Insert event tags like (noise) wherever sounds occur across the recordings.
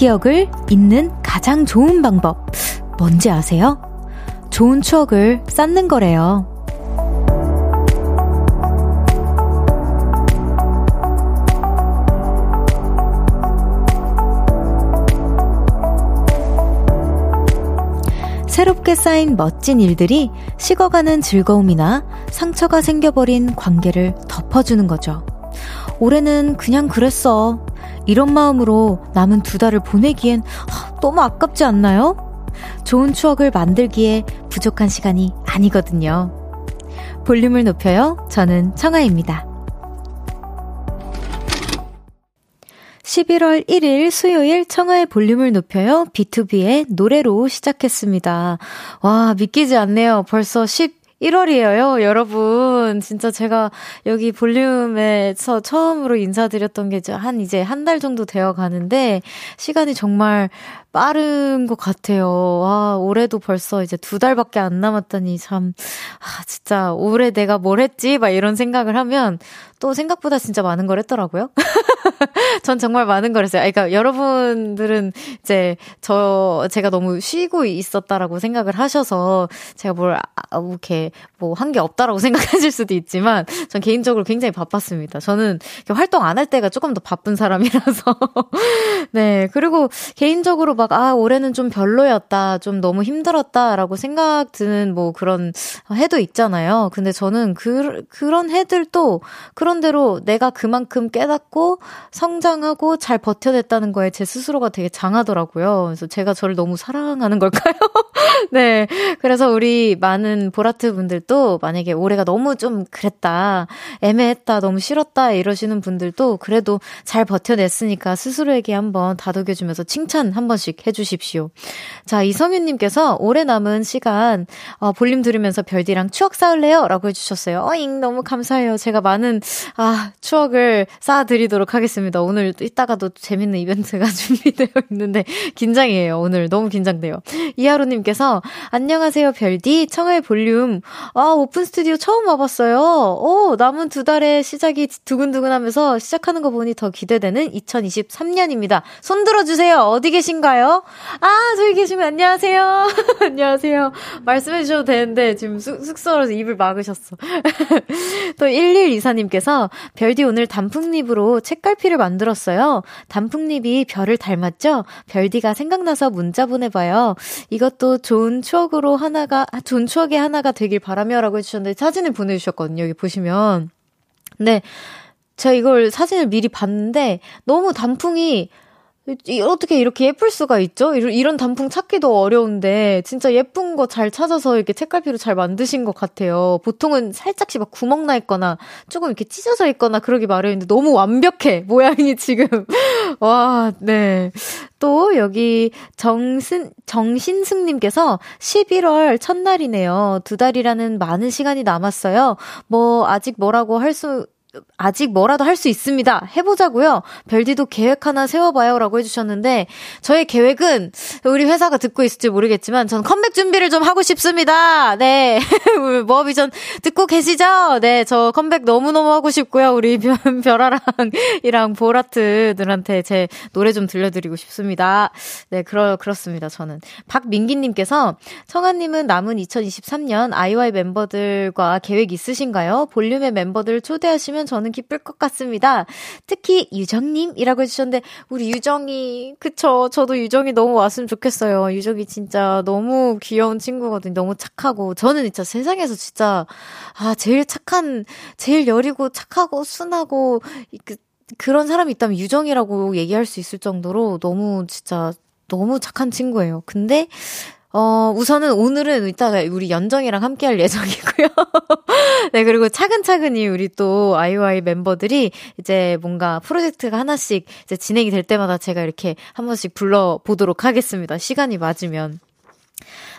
기억을 잊는 가장 좋은 방법. 뭔지 아세요? 좋은 추억을 쌓는 거래요. 새롭게 쌓인 멋진 일들이 식어가는 즐거움이나 상처가 생겨버린 관계를 덮어주는 거죠. 올해는 그냥 그랬어. 이런 마음으로 남은 두 달을 보내기엔 너무 아깝지 않나요? 좋은 추억을 만들기에 부족한 시간이 아니거든요. 볼륨을 높여요. 저는 청아입니다. 11월 1일 수요일 청하의 볼륨을 높여요. B2B의 노래로 시작했습니다. 와, 믿기지 않네요. 벌써 10, 1월이에요, 여러분. 진짜 제가 여기 볼륨에서 처음으로 인사드렸던 게 한 이제 한 달 정도 되어 가는데, 시간이 정말 빠른 것 같아요. 와, 올해도 벌써 이제 두 달밖에 안 남았다니 참, 아, 진짜 올해 내가 뭘 했지? 막 이런 생각을 하면 또 생각보다 진짜 많은 걸 했더라고요. (laughs) 전 정말 많은 걸 했어요. 그러니까 여러분들은 이제 저, 제가 너무 쉬고 있었다라고 생각을 하셔서 제가 뭘, 아, 뭐 이렇게 뭐 한 게 없다라고 (laughs) 생각하실 수도 있지만 전 개인적으로 굉장히 바빴습니다. 저는 활동 안 할 때가 조금 더 바쁜 사람이라서. (laughs) 네. 그리고 개인적으로 막, 아, 올해는 좀 별로였다. 좀 너무 힘들었다라고 생각 드는 뭐 그런 해도 있잖아요. 근데 저는 그, 그런 해들도 그런대로 내가 그만큼 깨닫고 성장하고 잘 버텨냈다는 거에 제 스스로가 되게 장하더라고요. 그래서 제가 저를 너무 사랑하는 걸까요? (laughs) 네. 그래서 우리 많은 보라트 분들도 만약에 올해가 너무 좀 그랬다, 애매했다, 너무 싫었다 이러시는 분들도 그래도 잘 버텨냈으니까 스스로에게 한번 다독여주면서 칭찬 한 번씩 번씩 해주십시오. 자, 이성윤님께서 올해 남은 시간, 어, 볼륨 들으면서 별디랑 추억 쌓을래요? 라고 해주셨어요. 어잉, 너무 감사해요. 제가 많은, 아, 추억을 쌓아드리도록 하겠습니다. 오늘 이따가도 재밌는 이벤트가 (laughs) 준비되어 있는데, 긴장이에요. 오늘 너무 긴장돼요. 이하로님께서, 안녕하세요, 별디. 청하의 볼륨. 아, 오픈 스튜디오 처음 와봤어요. 오, 남은 두 달의 시작이 두근두근 하면서 시작하는 거 보니 더 기대되는 2023년입니다. 손 들어주세요. 어디 계신가요? 계신가요? 아, 저기 계시면 안녕하세요. (laughs) 안녕하세요. 말씀해 주셔도 되는데 지금 숙, 숙소라서 입을 막으셨어. (laughs) 또 1124님께서 별디 오늘 단풍잎으로 책갈피를 만들었어요. 단풍잎이 별을 닮았죠? 별디가 생각나서 문자 보내봐요. 이것도 좋은 추억으로 하나가, 아, 좋은 추억의 하나가 되길 바라며 라고 해주셨는데 사진을 보내주셨거든요. 여기 보시면. 네. 제가 이걸 사진을 미리 봤는데 너무 단풍이 어떻게 이렇게 예쁠 수가 있죠? 이런 단풍 찾기도 어려운데 진짜 예쁜 거 잘 찾아서 이렇게 책갈피로 잘 만드신 것 같아요. 보통은 살짝씩 막 구멍 나 있거나 조금 이렇게 찢어져 있거나 그러기 마련인데 너무 완벽해 모양이 지금 (laughs) 와 네. 또 여기 정신 정신승님께서 11월 첫날이네요. 두 달이라는 많은 시간이 남았어요. 뭐 아직 뭐라고 할수 아직 뭐라도 할 수 있습니다. 해보자고요. 별디도 계획 하나 세워봐요. 라고 해주셨는데, 저의 계획은 우리 회사가 듣고 있을지 모르겠지만, 전 컴백 준비를 좀 하고 싶습니다. 네. (laughs) 뭐비전 듣고 계시죠? 네. 저 컴백 너무 너무 하고 싶고요. 우리 별아랑이랑 보라트들한테 제 노래 좀 들려드리고 싶습니다. 네. 그러, 그렇습니다. 저는. 박민기님께서, 청아님은 남은 2023년 아이와이 멤버들과 계획 있으신가요? 볼륨의 멤버들 초대하시면 해주시면 저는 기쁠 것 같습니다. 특히 유정님이라고 해주셨는데 우리 유정이 그쵸 저도 유정이 너무 왔으면 좋겠어요. 유정이 진짜 너무 귀여운 친구거든요. 너무 착하고 저는 진짜 세상에서 진짜 아 제일 착한 제일 여리고 착하고 순하고 그 그런 사람이 있다면 유정이라고 얘기할 수 있을 정도로 너무 진짜 너무 착한 친구예요. 근데 어, 우선은 오늘은 이따가 우리 연정이랑 함께 할 예정이고요. (laughs) 네, 그리고 차근차근히 우리 또 아이오아이 멤버들이 이제 뭔가 프로젝트가 하나씩 이제 진행이 될 때마다 제가 이렇게 한 번씩 불러보도록 하겠습니다. 시간이 맞으면.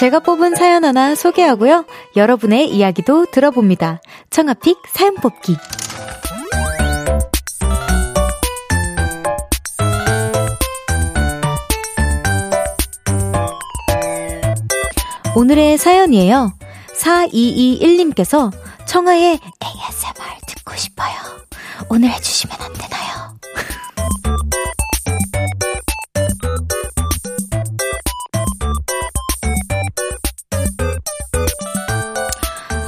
제가 뽑은 사연 하나 소개하고요. 여러분의 이야기도 들어봅니다. 청아픽 사연 뽑기. 오늘의 사연이에요. 4221님께서 청아의 ASMR 듣고 싶어요. 오늘 해주시면 안 되나요?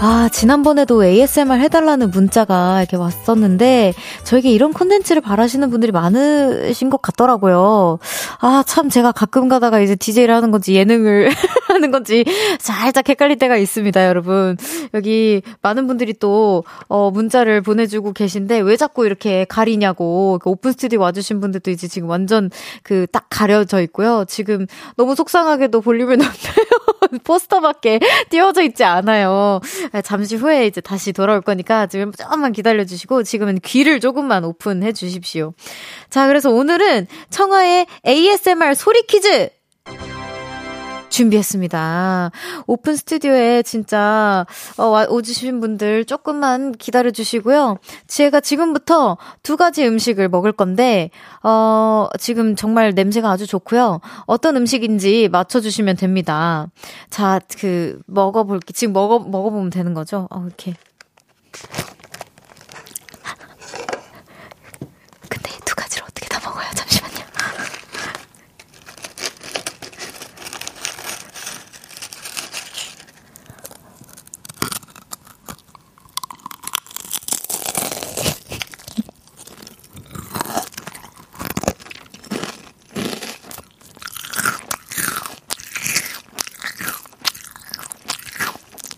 아, 지난번에도 ASMR 해달라는 문자가 이렇게 왔었는데, 저에게 이런 콘텐츠를 바라시는 분들이 많으신 것 같더라고요. 아, 참, 제가 가끔 가다가 이제 DJ를 하는 건지 예능을 (laughs) 하는 건지 살짝 헷갈릴 때가 있습니다, 여러분. 여기 많은 분들이 또, 어, 문자를 보내주고 계신데, 왜 자꾸 이렇게 가리냐고, 그 오픈 스튜디오 와주신 분들도 이제 지금 완전 그 딱 가려져 있고요. 지금 너무 속상하게도 볼륨을 (laughs) 높여요. (laughs) 포스터밖에 띄워져 있지 않아요. 잠시 후에 이제 다시 돌아올 거니까 지금 조금만 기다려주시고 지금은 귀를 조금만 오픈해 주십시오. 자, 그래서 오늘은 청하의 ASMR 소리 퀴즈! 준비했습니다. 오픈 스튜디오에 진짜 어, 오주신 분들 조금만 기다려 주시고요. 제가 지금부터 두 가지 음식을 먹을 건데 어, 지금 정말 냄새가 아주 좋고요. 어떤 음식인지 맞춰 주시면 됩니다. 자, 그 먹어 볼게. 지금 먹어 먹어 보면 되는 거죠? 어, 이렇게. 근데 두 가지를 어떻게 다 먹어요? 잠시만요.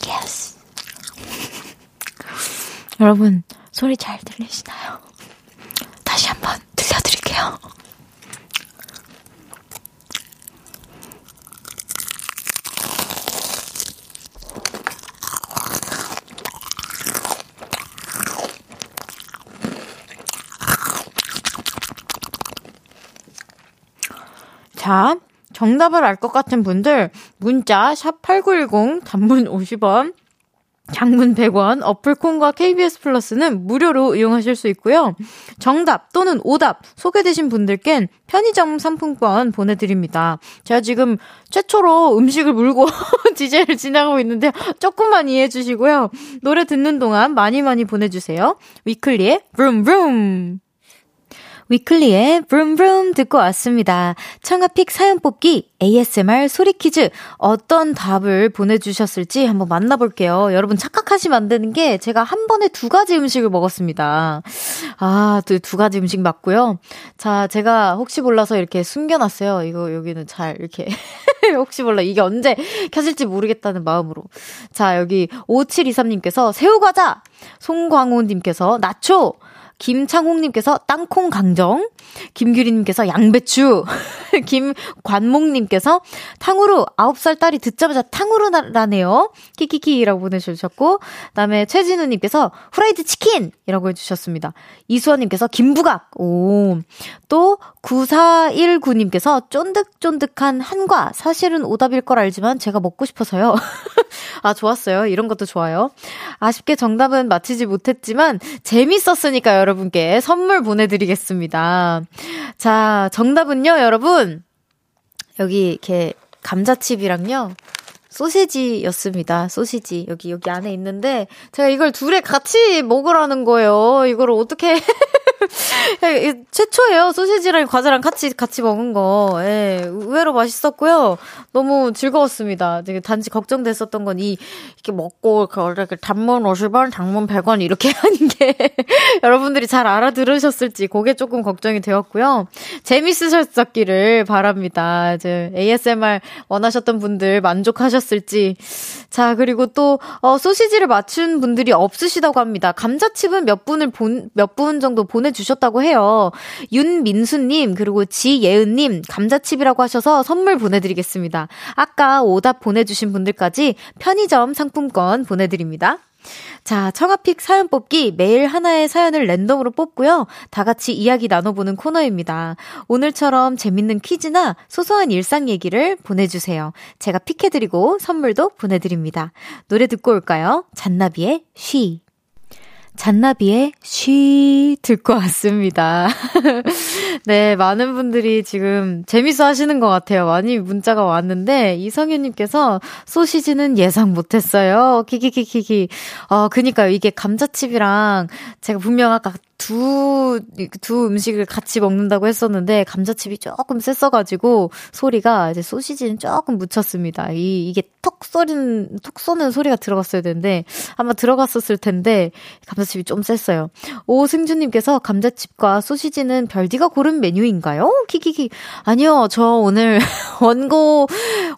예스. 여러분, 소리 잘 들리시나요? 다시 한번 들려드릴게요. 자, 정답을 알 것 같은 분들, 문자, 샵8910, 단문 50원, 장문 100원, 어플콘과 KBS 플러스는 무료로 이용하실 수 있고요. 정답 또는 오답 소개되신 분들께는 편의점 상품권 보내드립니다. 제가 지금 최초로 음식을 물고 (laughs) DJ를 진행하고 있는데 조금만 이해해 주시고요. 노래 듣는 동안 많이 많이 보내주세요. 위클리의 브룸브룸 위클리의 브룸브룸 듣고 왔습니다. 청아픽 사연 뽑기 ASMR 소리 퀴즈 어떤 답을 보내주셨을지 한번 만나볼게요. 여러분 착각하시면 안 되는 게 제가 한 번에 두 가지 음식을 먹었습니다. 아, 두, 두 가지 음식 맞고요. 자, 제가 혹시 몰라서 이렇게 숨겨놨어요. 이거 여기는 잘 이렇게 (laughs) 혹시 몰라 이게 언제 켜질지 모르겠다는 마음으로. 자, 여기 5723님께서 새우과자, 송광호님께서 나초, 김창홍님께서 땅콩 강정, 김규리님께서 양배추, (laughs) 김관목님께서 탕후루 9살 딸이 듣자마자 탕후루라네요. 키키키라고 보내주셨고, 그 다음에 최진우님께서 후라이드 치킨이라고 해주셨습니다. 이수원님께서 김부각, 오. 또 9419님께서 쫀득쫀득한 한과, 사실은 오답일 걸 알지만 제가 먹고 싶어서요. (laughs) 아, 좋았어요. 이런 것도 좋아요. 아쉽게 정답은 맞히지 못했지만 재밌었으니까 여러분께 선물 보내드리겠습니다. 자, 정답은요, 여러분. 여기 이렇게 감자칩이랑요. 소시지였습니다. 소시지. 여기, 여기 안에 있는데, 제가 이걸 둘에 같이 먹으라는 거예요. 이걸 어떻게. (laughs) 최초예요. 소시지랑 과자랑 같이, 같이 먹은 거. 예, 의외로 맛있었고요. 너무 즐거웠습니다. 되게 단지 걱정됐었던 건 이, 이렇게 먹고, 이렇게 단문 50원, 장문 100원 이렇게 (laughs) 하는 게 (laughs) 여러분들이 잘 알아들으셨을지 그게 조금 걱정이 되었고요. 재밌으셨기를 바랍니다. 이제 ASMR 원하셨던 분들 만족하셨 을지. 자, 그리고 또, 어, 소시지를 맞춘 분들이 없으시다고 합니다. 감자칩은 몇 분을 본, 몇 분 정도 보내주셨다고 해요. 윤민수님, 그리고 지예은님, 감자칩이라고 하셔서 선물 보내드리겠습니다. 아까 오답 보내주신 분들까지 편의점 상품권 보내드립니다. 자, 청아픽 사연 뽑기 매일 하나의 사연을 랜덤으로 뽑고요. 다 같이 이야기 나눠보는 코너입니다. 오늘처럼 재밌는 퀴즈나 소소한 일상 얘기를 보내주세요. 제가 픽해드리고 선물도 보내드립니다. 노래 듣고 올까요? 잔나비의 쉬. 잔나비의 쉬 듣고 왔습니다. (laughs) 네, 많은 분들이 지금 재밌어 하시는 것 같아요. 많이 문자가 왔는데, 이성윤님께서 소시지는 예상 못했어요. 키키키키키. 어, 그니까요. 이게 감자칩이랑 제가 분명 아까 두, 두 음식을 같이 먹는다고 했었는데, 감자칩이 조금 셌어가지고, 소리가 이제 소시지는 조금 묻혔습니다. 이, 이게 톡 쏘는, 톡 쏘는 소리가 들어갔어야 되는데, 아마 들어갔었을 텐데, 감자칩이 좀 셌어요. 오승주님께서 감자칩과 소시지는 별디가 고른 메뉴인가요? 키키키. 아니요, 저 오늘 (laughs) 원고,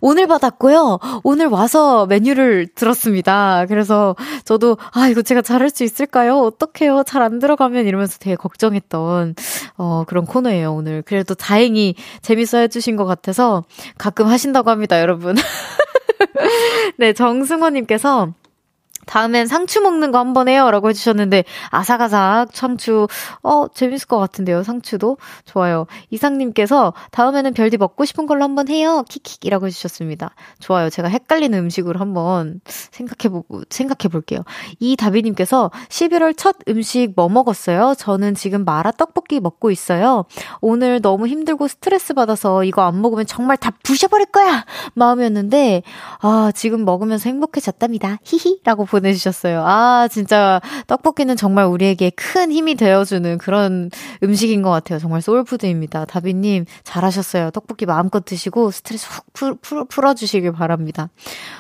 오늘 받았고요. 오늘 와서 메뉴를 들었습니다. 그래서 저도, 아, 이거 제가 잘할 수 있을까요? 어떡해요? 잘 안 들어가면 이러면서 되게 걱정했던 어 그런 코너예요, 오늘. 그래도 다행히 재밌어 해 주신 것 같아서 가끔 하신다고 합니다, 여러분. (laughs) 네, 정승호 님께서 다음엔 상추 먹는 거 한번 해요. 라고 해주셨는데, 아삭아삭 상추, 어, 재밌을 것 같은데요. 상추도. 좋아요. 이상님께서 다음에는 별디 먹고 싶은 걸로 한번 해요. 킥킥이라고 해주셨습니다. 좋아요. 제가 헷갈리는 음식으로 한번 생각해보고, 생각해볼게요. 이 다비님께서 11월 첫 음식 뭐 먹었어요? 저는 지금 마라 떡볶이 먹고 있어요. 오늘 너무 힘들고 스트레스 받아서 이거 안 먹으면 정말 다 부셔버릴 거야! 마음이었는데, 아, 지금 먹으면서 행복해졌답니다. 히히! 라고 보 내주셨어요. 아, 진짜 떡볶이는 정말 우리에게 큰 힘이 되어주는 그런 음식인 것 같아요. 정말 soul food입니다. 다비님, 잘하셨어요. 떡볶이 마음껏 드시고 스트레스 훅 풀, 풀, 풀어주시길 바랍니다.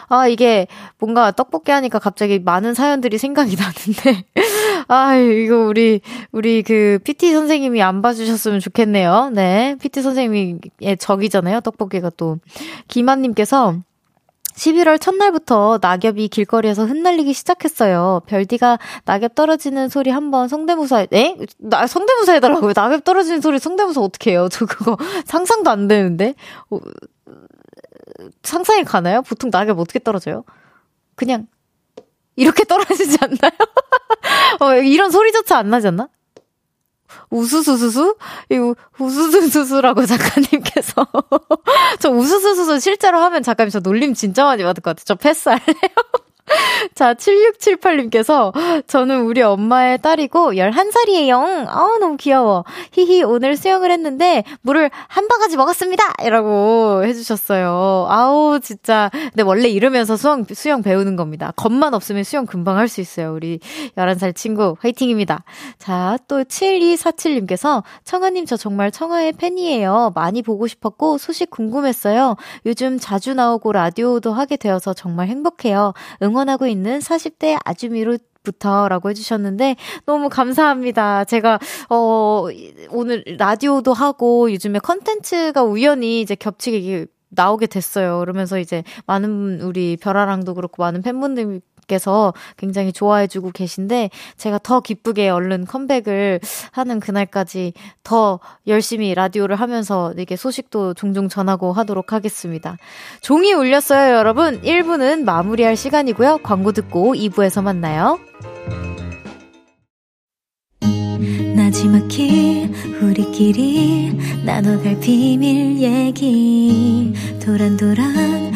아, 이게 뭔가 떡볶이 하니까 갑자기 많은 사연들이 생각이 나는데. (laughs) 아, 이거 우리, 우리 그 PT 선생님이 안 봐주셨으면 좋겠네요. 네. PT 선생님의 적이잖아요. 떡볶이가 또. 김한님께서 11월 첫날부터 낙엽이 길거리에서 흩날리기 시작했어요. 별디가 낙엽 떨어지는 소리 한번 성대모사, 에? 나, 성대모사 해달라고요. 낙엽 떨어지는 소리 성대모사 어떻게 해요? 저 그거 (laughs) 상상도 안 되는데? 어, 상상이 가나요? 보통 낙엽 어떻게 떨어져요? 그냥, 이렇게 떨어지지 않나요? (laughs) 어, 이런 소리조차 안 나지 않나? 우수수수수? 이거 우수수수수라고 (laughs) 작가님께서 저 우수수수수 실제로 하면 작가님 저 놀림 진짜 많이 받을 것 같아요. 저 패스할래요? (laughs) 자, 7678님께서 저는 우리 엄마의 딸이고 11살이에요. 아우, 너무 귀여워. 히히, 오늘 수영을 했는데 물을 한 바가지 먹었습니다. 이라고 해주셨어요. 아우, 진짜. 근데 원래 이러면서 수영, 수영 배우는 겁니다. 겁만 없으면 수영 금방 할 수 있어요. 우리 11살 친구, 화이팅입니다. 자, 또 7247님께서 청아님, 저 정말 청아의 팬이에요. 많이 보고 싶었고 소식 궁금했어요. 요즘 자주 나오고 라디오도 하게 되어서 정말 행복해요. 응원 하고 있는 40대 아주미로 부터라고 해주셨는데 너무 감사합니다. 제가 어 오늘 라디오도 하고 요즘에 컨텐츠가 우연히 이제 겹치게 나오게 됐어요. 그러면서 이제 많은 우리 별아랑도 그렇고 많은 팬분들 께서 굉장히 좋아해주고 계신데 제가 더 기쁘게 얼른 컴백을 하는 그날까지 더 열심히 라디오를 하면서 이게 소식도 종종 전하고 하도록 하겠습니다. 종이 울렸어요, 여러분. 1부는 마무리할 시간이고요. 광고 듣고 2부에서 만나요. 나지막히 우리끼리 나눠갈 비밀 얘기 도란도란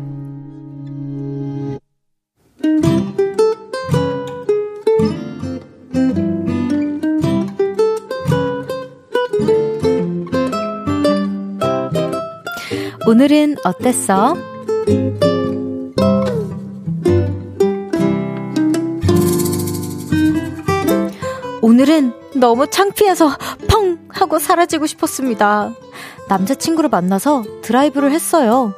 오늘은 어땠어? 오늘은 너무 창피해서 펑 하고 사라지고 싶었습니다. 남자친구를 만나서 드라이브를 했어요.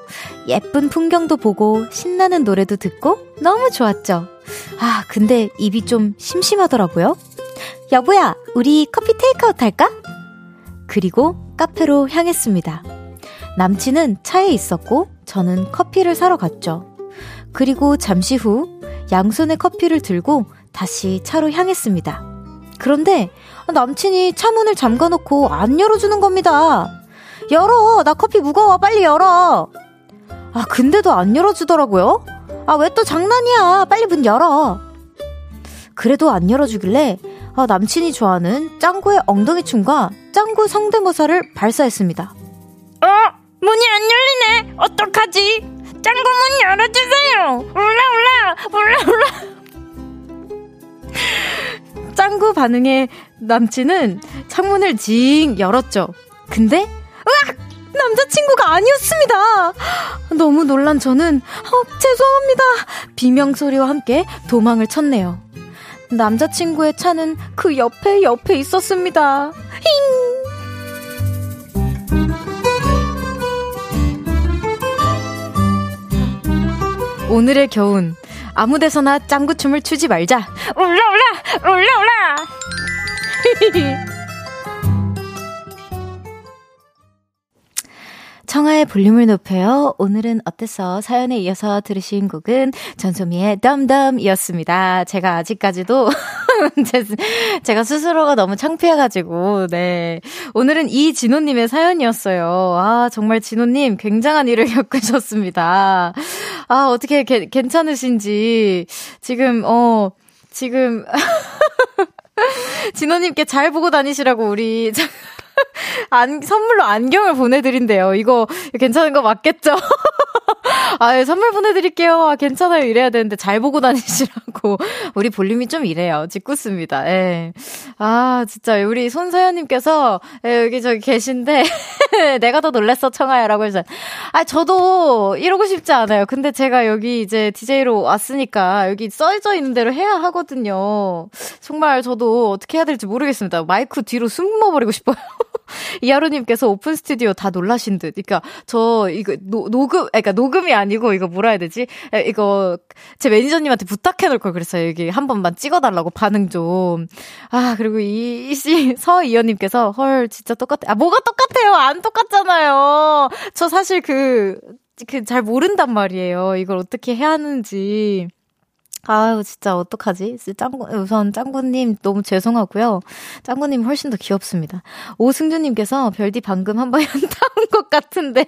예쁜 풍경도 보고 신나는 노래도 듣고 너무 좋았죠. 아, 근데 입이 좀 심심하더라고요. 여보야, 우리 커피 테이크아웃 할까? 그리고 카페로 향했습니다. 남친은 차에 있었고 저는 커피를 사러 갔죠. 그리고 잠시 후 양손에 커피를 들고 다시 차로 향했습니다. 그런데 남친이 차 문을 잠가놓고 안 열어주는 겁니다. 열어! 나 커피 무거워! 빨리 열어! 아, 근데도 안 열어주더라고요? 아, 왜 또 장난이야! 빨리 문 열어! 그래도 안 열어주길래 아, 남친이 좋아하는 짱구의 엉덩이 춤과 짱구 성대모사를 발사했습니다. 어? 문이 안 열리네! 어떡하지? 짱구 문 열어주세요! 올라, 올라! 올라, 올라! 짱구 반응에 남친은 창문을 징 열었죠. 근데 으악! 남자친구가 아니었습니다. 너무 놀란 저는 어, 죄송합니다. 비명 소리와 함께 도망을 쳤네요. 남자친구의 차는 그 옆에 옆에 있었습니다. 힝! 오늘의 교훈. 아무 데서나 짱구춤을 추지 말자. 올라, 올라! 올라, 올라! 청하의 볼륨을 높여요. 오늘은 어땠어? 사연에 이어서 들으신 곡은 전소미의 덤덤이었습니다. 제가 아직까지도 (laughs) 제가 스스로가 너무 창피해가지고, 네. 오늘은 이진호님의 사연이었어요. 아, 정말 진호님 굉장한 일을 (laughs) 겪으셨습니다. 아, 어떻게 게, 괜찮으신지. 지금, 어, 지금. (laughs) 진호님께 잘 보고 다니시라고 우리 안, 선물로 안경을 보내드린대요. 이거 괜찮은 거 맞겠죠? (laughs) 아, 예, 선물 보내드릴게요. 아, 괜찮아요. 이래야 되는데 잘 보고 다니시라고. (laughs) 우리 볼륨이 좀 이래요. 짓궂습니다. 예. 아, 진짜 우리 손서연님께서 예, 여기 저기 계신데 (laughs) 내가 더 놀랬어 청하야라고 해서 아, 저도 이러고 싶지 않아요. 근데 제가 여기 이제 DJ로 왔으니까 여기 써져 있는 대로 해야 하거든요. 정말 저도 어떻게 해야 될지 모르겠습니다. 마이크 뒤로 숨어버리고 싶어요. (laughs) 이하루님께서 오픈 스튜디오 다 놀라신 듯. 그러니까 저 이거 노, 녹음, 그러니까 녹음이 아니고 이거 뭐라 해야 되지? 이거 제 매니저님한테 부탁해 놓을 걸 그랬어요. 여기 한 번만 찍어달라고 반응 좀. 아 그리고 이씨 (laughs) 서이현님께서 헐 진짜 똑같아. 아 뭐가 똑같아요? 안 똑같잖아요. 저 사실 그 그 잘 모른단 말이에요. 이걸 어떻게 해야 하는지. 아유, 진짜 어떡하지? 짱구, 우선 짱구님 너무 죄송하고요. 짱구님 훨씬 더 귀엽습니다. 오승주님께서 별디 방금 한 번 현타 온 것 같은데,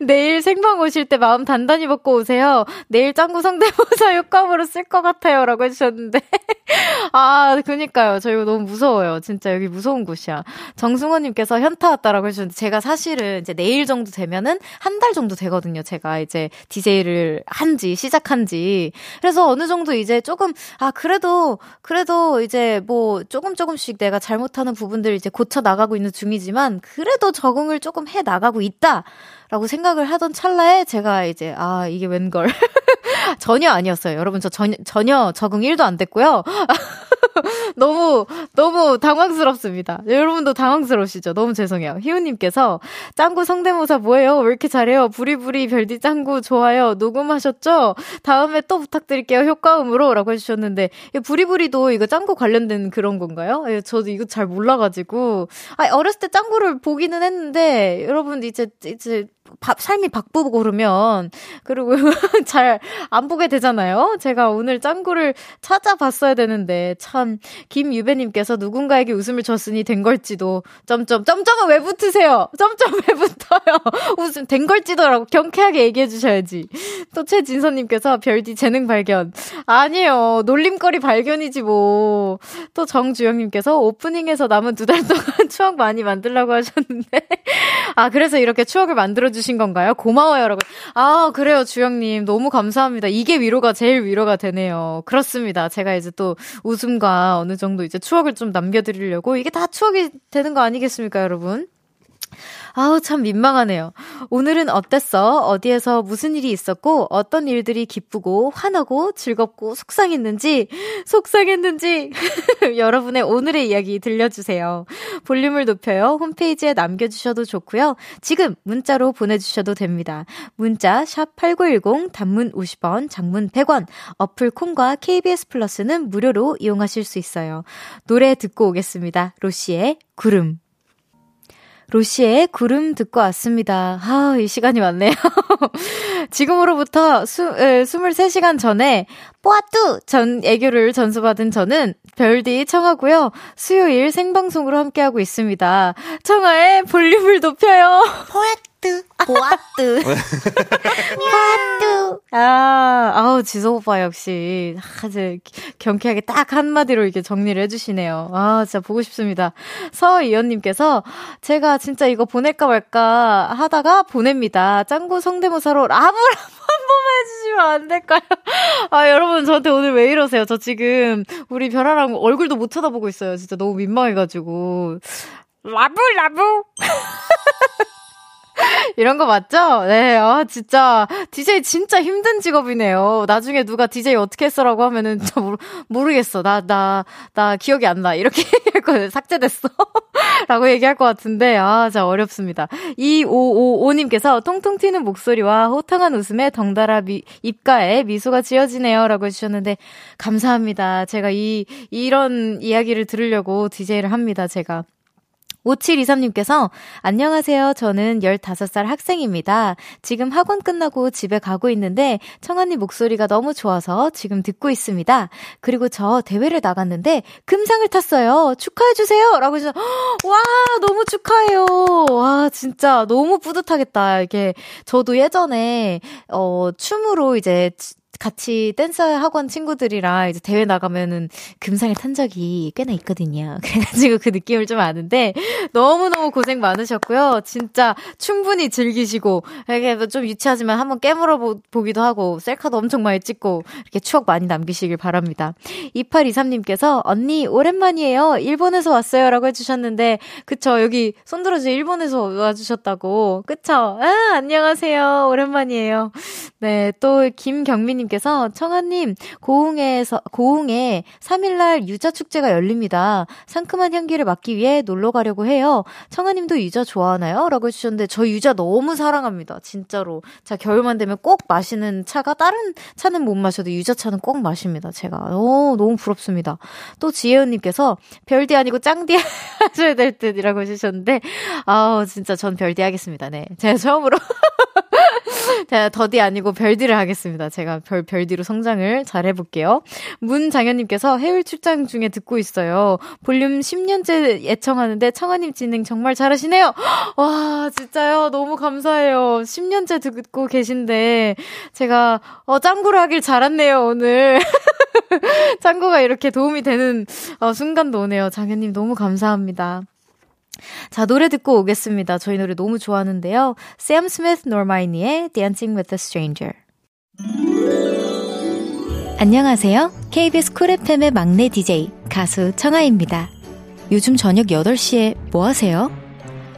내일 생방 오실 때 마음 단단히 먹고 오세요. 내일 짱구 성대모사 (laughs) 효과음으로 쓸 것 같아요. 라고 해주셨는데. (laughs) 아, 그니까요. 저 이거 너무 무서워요. 진짜 여기 무서운 곳이야. 정승호님께서 현타 왔다라고 해주셨는데, 제가 사실은 이제 내일 정도 되면은 한 달 정도 되거든요. 제가 이제 DJ를 한 지, 시작한 지. 그래서 어느 정도 정도 이제 조금, 아, 그래도, 그래도 이제 뭐 조금 조금씩 내가 잘못하는 부분들 이제 고쳐 나가고 있는 중이지만, 그래도 적응을 조금 해 나가고 있다. 라고 생각을 하던 찰나에 제가 이제, 아, 이게 웬걸. (laughs) 전혀 아니었어요. 여러분, 저 전, 전혀 적응 1도 안 됐고요. (laughs) 너무, 너무 당황스럽습니다. 여러분도 당황스러우시죠? 너무 죄송해요. 희우님께서, 짱구 성대모사 뭐예요? 왜 이렇게 잘해요? 부리부리 별디 짱구 좋아요. 녹음하셨죠? 다음에 또 부탁드릴게요. 효과음으로. 라고 해주셨는데, 부리부리도 이거 짱구 관련된 그런 건가요? 예, 저도 이거 잘 몰라가지고. 아, 어렸을 때 짱구를 보기는 했는데, 여러분 이제, 이제, 밥, 삶이 바쁘고 그러면, 그리고 (laughs) 잘 안 보게 되잖아요? 제가 오늘 짱구를 찾아봤어야 되는데, 참, 김유배님께서 누군가에게 웃음을 줬으니 된 걸지도, 점점, 점점은 왜 붙으세요? 점점 왜 붙어요? (laughs) 웃음, 된 걸지도라고 경쾌하게 얘기해 주셔야지. 또 최진선님께서 별디 재능 발견. 아니에요. 놀림거리 발견이지 뭐. 또 정주영님께서 오프닝에서 남은 두 달 동안 (laughs) 추억 많이 만들라고 하셨는데. 아, 그래서 이렇게 추억을 만들어 주신 건가요? 고마워요, 여러분. 아, 그래요, 주영님. 너무 감사합니다. 이게 위로가 제일 위로가 되네요. 그렇습니다. 제가 이제 또 웃음과 어느 정도 이제 추억을 좀 남겨드리려고 이게 다 추억이 되는 거 아니겠습니까, 여러분? 아우, 참 민망하네요. 오늘은 어땠어? 어디에서 무슨 일이 있었고, 어떤 일들이 기쁘고, 화나고, 즐겁고, 속상했는지, 속상했는지, (laughs) 여러분의 오늘의 이야기 들려주세요. 볼륨을 높여요. 홈페이지에 남겨주셔도 좋고요. 지금 문자로 보내주셔도 됩니다. 문자, 샵8910, 단문 50원, 장문 100원, 어플 콩과 KBS 플러스는 무료로 이용하실 수 있어요. 노래 듣고 오겠습니다. 로시의 구름. 로시의 구름 듣고 왔습니다. 아, 이 시간이 왔네요. (laughs) 지금으로부터 수, 에, 23시간 전에 뽀아뚜 전 애교를 전수받은 저는 별디 청하고요. 수요일 생방송으로 함께하고 있습니다. 청하의 볼륨을 높여요. 포에뜨, 보아뜨. 보아뚜. 아, 아우, 지성 오빠 역시 아주 경쾌하게 딱 한마디로 이렇게 정리를 해주시네요. 아, 진짜 보고 싶습니다. 서이연님께서 제가 진짜 이거 보낼까 말까 하다가 보냅니다. 짱구 성대모사로 라브라브 한 번만 해주시면 안 될까요? (laughs) 아, 여러분, 저한테 오늘 왜 이러세요? 저 지금 우리 별아랑 얼굴도 못 쳐다보고 있어요. 진짜 너무 민망해가지고. 라브, 라브. (laughs) 이런 거 맞죠? 네, 아, 진짜, DJ 진짜 힘든 직업이네요. 나중에 누가 DJ 어떻게 했어라고 하면은, 저 모르, 모르겠어. 나, 나, 나 기억이 안 나. 이렇게 (laughs) 얘기할 거예요. 삭제됐어. (laughs) 라고 얘기할 것 같은데, 아, 자, 어렵습니다. 2555님께서 통통 튀는 목소리와 호탕한 웃음에 덩달아 미, 입가에 미소가 지어지네요. 라고 해주셨는데, 감사합니다. 제가 이, 이런 이야기를 들으려고 DJ를 합니다. 제가. 5723님께서 안녕하세요. 저는 15살 학생입니다. 지금 학원 끝나고 집에 가고 있는데 청아님 목소리가 너무 좋아서 지금 듣고 있습니다. 그리고 저 대회를 나갔는데 금상을 탔어요. 축하해 주세요. 라고 해서 (gasps) 와 너무 축하해요. 와 진짜 너무 뿌듯하겠다. 이게 저도 예전에 어 춤으로 이제 같이 댄스 학원 친구들이랑 이제 대회 나가면은 금상을 탄 적이 꽤나 있거든요. (laughs) 그래가지고 그 느낌을 좀 아는데 너무너무 고생 많으셨고요. 진짜 충분히 즐기시고 이게 뭐좀 유치하지만 한번 깨물어 보기도 하고 셀카도 엄청 많이 찍고 이렇게 추억 많이 남기시길 바랍니다. 2823님께서 언니 오랜만이에요. 일본에서 왔어요. 라고 해주셨는데 그쵸 여기 손들어주 일본에서 와주셨다고 그쵸? 아 안녕하세요. 오랜만이에요. 네 또 김경민 님 님께서 청아님 고흥에서 고흥에 3일날 유자 축제가 열립니다. 상큼한 향기를 맡기 위해 놀러 가려고 해요. 청아님도 유자 좋아하나요?라고 해주셨는데 저 유자 너무 사랑합니다. 진짜로. 자 겨울만 되면 꼭 마시는 차가 다른 차는 못 마셔도 유자 차는 꼭 마십니다. 제가 오 너무 부럽습니다. 또 지혜은님께서 별디 아니고 짱디 (laughs) 하셔야 될 듯이라고 해주셨는데 아우 진짜 전 별디 하겠습니다. 네 제가 처음으로 (laughs) 제가 더디 아니고 별디를 하겠습니다. 제가 별, 별디로 성장을 잘 해볼게요. 문장현님께서 해외 출장 중에 듣고 있어요. 볼륨 10년째 애청하는데 청아님 진행 정말 잘하시네요. (gasps) 와, 진짜요. 너무 감사해요. 10년째 듣고 계신데 제가 어, 짱구를 하길 잘했네요, 오늘. (laughs) 짱구가 이렇게 도움이 되는 어, 순간도 오네요. 장현님 너무 감사합니다. 자, 노래 듣고 오겠습니다. 저희 노래 너무 좋아하는데요. 샘 스미스 노르마니의 Dancing with a Stranger. 안녕하세요. KBS 쿨 FM의 막내 DJ, 가수 청하입니다. 요즘 저녁 8시에 뭐 하세요?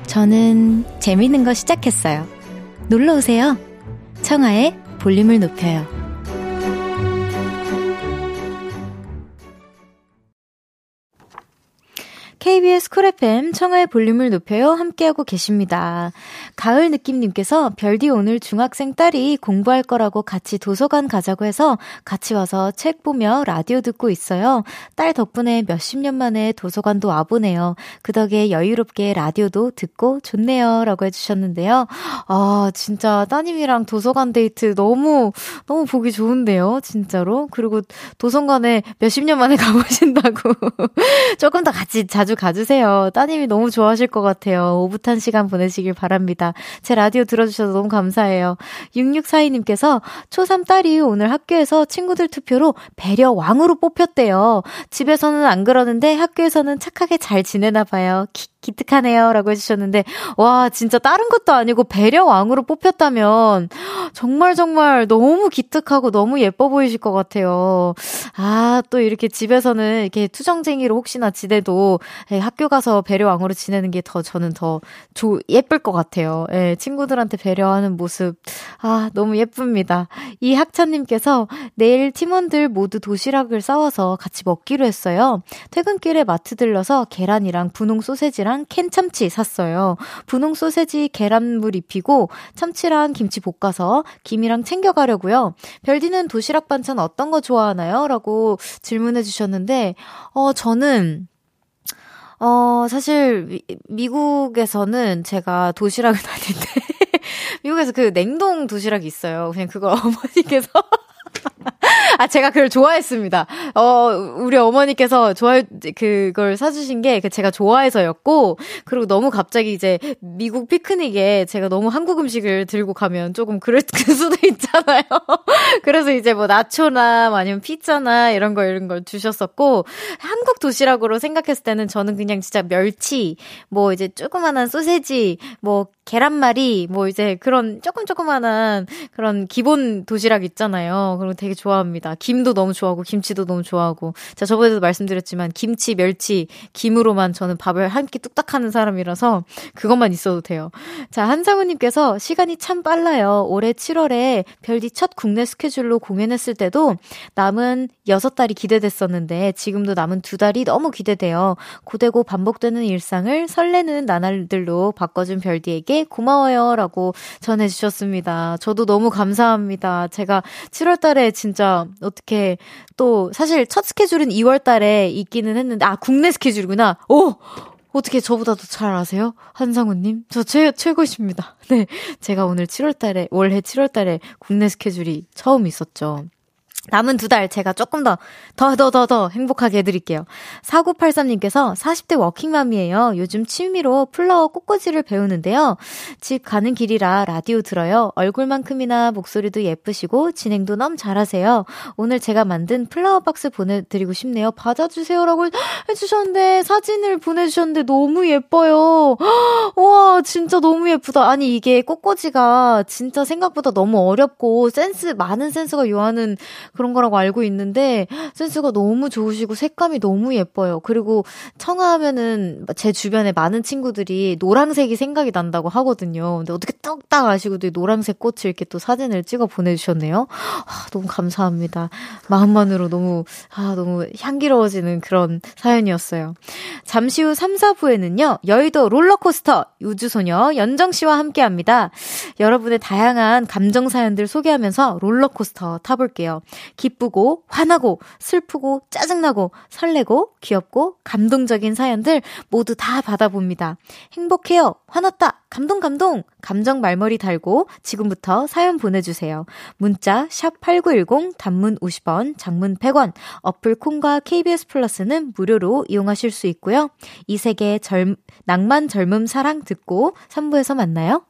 저는 재밌는 거 시작했어요. 놀러 오세요. 청하의 볼륨을 높여요. KBS 쿨 FM 청하의 볼륨을 높여요 함께하고 계십니다. 가을 느낌님께서 별디 오늘 중학생 딸이 공부할 거라고 같이 도서관 가자고 해서 같이 와서 책 보며 라디오 듣고 있어요. 딸 덕분에 몇십 년 만에 도서관도 와보네요. 그 덕에 여유롭게 라디오도 듣고 좋네요. 라고 해주셨는데요. 아, 진짜 따님이랑 도서관 데이트 너무, 너무 보기 좋은데요. 진짜로. 그리고 도서관에 몇십 년 만에 (laughs) 가보신다고. 조금 더 같이 자주 자주 가주세요. 따님이 너무 좋아하실 것 같아요. 오붓한 시간 보내시길 바랍니다. 제 라디오 들어주셔서 너무 감사해요. 6642님께서 초3 딸이 오늘 학교에서 친구들 투표로 배려 왕으로 뽑혔대요. 집에서는 안 그러는데 학교에서는 착하게 잘 지내나 봐요. 킥. 기특하네요. 라고 해주셨는데, 와, 진짜 다른 것도 아니고 배려왕으로 뽑혔다면, 정말 정말 너무 기특하고 너무 예뻐 보이실 것 같아요. 아, 또 이렇게 집에서는 이렇게 투정쟁이로 혹시나 지내도 예, 학교 가서 배려왕으로 지내는 게 더 저는 더 조, 예쁠 것 같아요. 예, 친구들한테 배려하는 모습. 아, 너무 예쁩니다. 이 학차님께서 내일 팀원들 모두 도시락을 싸와서 같이 먹기로 했어요. 퇴근길에 마트 들러서 계란이랑 분홍 소세지랑 캔 참치 샀어요. 분홍 소세지 계란물 입히고 참치랑 김치 볶아서 김이랑 챙겨가려고요. 별디는 도시락 반찬 어떤 거 좋아하나요? 라고 질문해 주셨는데, 어, 저는 어, 사실, 미, 미국에서는 제가 도시락을 때, (laughs) 미국에서 그 냉동 도시락이 있어요. 그냥 그걸 (laughs) 어머니께서 아, 제가 그걸 좋아했습니다. 어, 우리 어머니께서 좋아, 그걸 사주신 게그 제가 좋아해서였고, 그리고 너무 갑자기 이제 미국 피크닉에 제가 너무 한국 음식을 들고 가면 조금 그럴 (laughs) 그 수도 있잖아요. 그래서 이제 뭐 나초나 아니면 피자나 이런 거 이런 걸 주셨었고, 한국 도시락으로 생각했을 때는 저는 그냥 진짜 멸치, 뭐 이제 조그만한 소세지, 뭐 계란말이, 뭐 이제 그런 조금 조그만한 그런 기본 도시락 있잖아요. 그리고 되게 좋아 합니다. 김도 너무 좋아하고 김치도 너무 좋아하고. 자, 저번에도 말씀드렸지만 김치, 멸치, 김으로만 저는 밥을 한 끼 뚝딱 하는 사람이라서 그것만 있어도 돼요. 자, 한상우님께서 시간이 참 빨라요. 올해 7월에 별디 첫 국내 스케줄로 공연했을 때도 남은 6달이 기대됐었는데 지금도 남은 2달이 너무 기대돼요. 고되고 반복되는 일상을 설레는 나날들로 바꿔준 별디에게 고마워요. 라고 전해주셨습니다. 저도 너무 감사합니다. 제가 7월 달에 진짜 어떻게 또 사실 첫 스케줄은 2월 달에 있기는 했는데 아 국내 스케줄이구나. 오 어떻게 저보다 더 잘 아세요? 한상우님? 저 최, 최고십니다. (laughs) 네. 제가 오늘 7월 달에, 올해 7월 달에 국내 스케줄이 처음 있었죠. 남은 두 달 제가 조금 더, 더, 더, 더, 더 행복하게 해드릴게요. 4983님께서 40대 워킹맘이에요. 요즘 취미로 플라워 꽃꽂이를 배우는데요. 집 가는 길이라 라디오 들어요. 얼굴만큼이나 목소리도 예쁘시고 진행도 너무 잘하세요. 오늘 제가 만든 플라워 박스 보내드리고 싶네요. 받아주세요라고 해주셨는데 사진을 보내주셨는데 너무 예뻐요. (gasps) 와, 진짜 너무 예쁘다. 아니, 이게 꽃꽂이가 진짜 생각보다 너무 어렵고 센스, 많은 센스가 요하는 그런 거라고 알고 있는데 센스가 너무 좋으시고 색감이 너무 예뻐요. 그리고 청하면은 제 주변에 많은 친구들이 노란색이 생각이 난다고 하거든요. 근데 어떻게 뚝딱 아시고 또 노란색 꽃을 이렇게 또 사진을 찍어 보내주셨네요. 아, 너무 감사합니다. 마음만으로 너무 아 너무 향기로워지는 그런 사연이었어요. 잠시 후 3, 4부에는요 여의도 롤러코스터 우주소녀 연정 씨와 함께합니다. 여러분의 다양한 감정 사연들 소개하면서 롤러코스터 타볼게요. 기쁘고, 화나고, 슬프고, 짜증나고, 설레고, 귀엽고, 감동적인 사연들 모두 다 받아봅니다. 행복해요. 화났다. 감동, 감동. 감정 말머리 달고 지금부터 사연 보내주세요. 문자, 샵 8910, 단문 50원, 장문 100원, 어플 콩과 KBS 플러스는 무료로 이용하실 수 있고요. 이 세계 젊, 낭만 젊음 사랑 듣고 3부에서 만나요.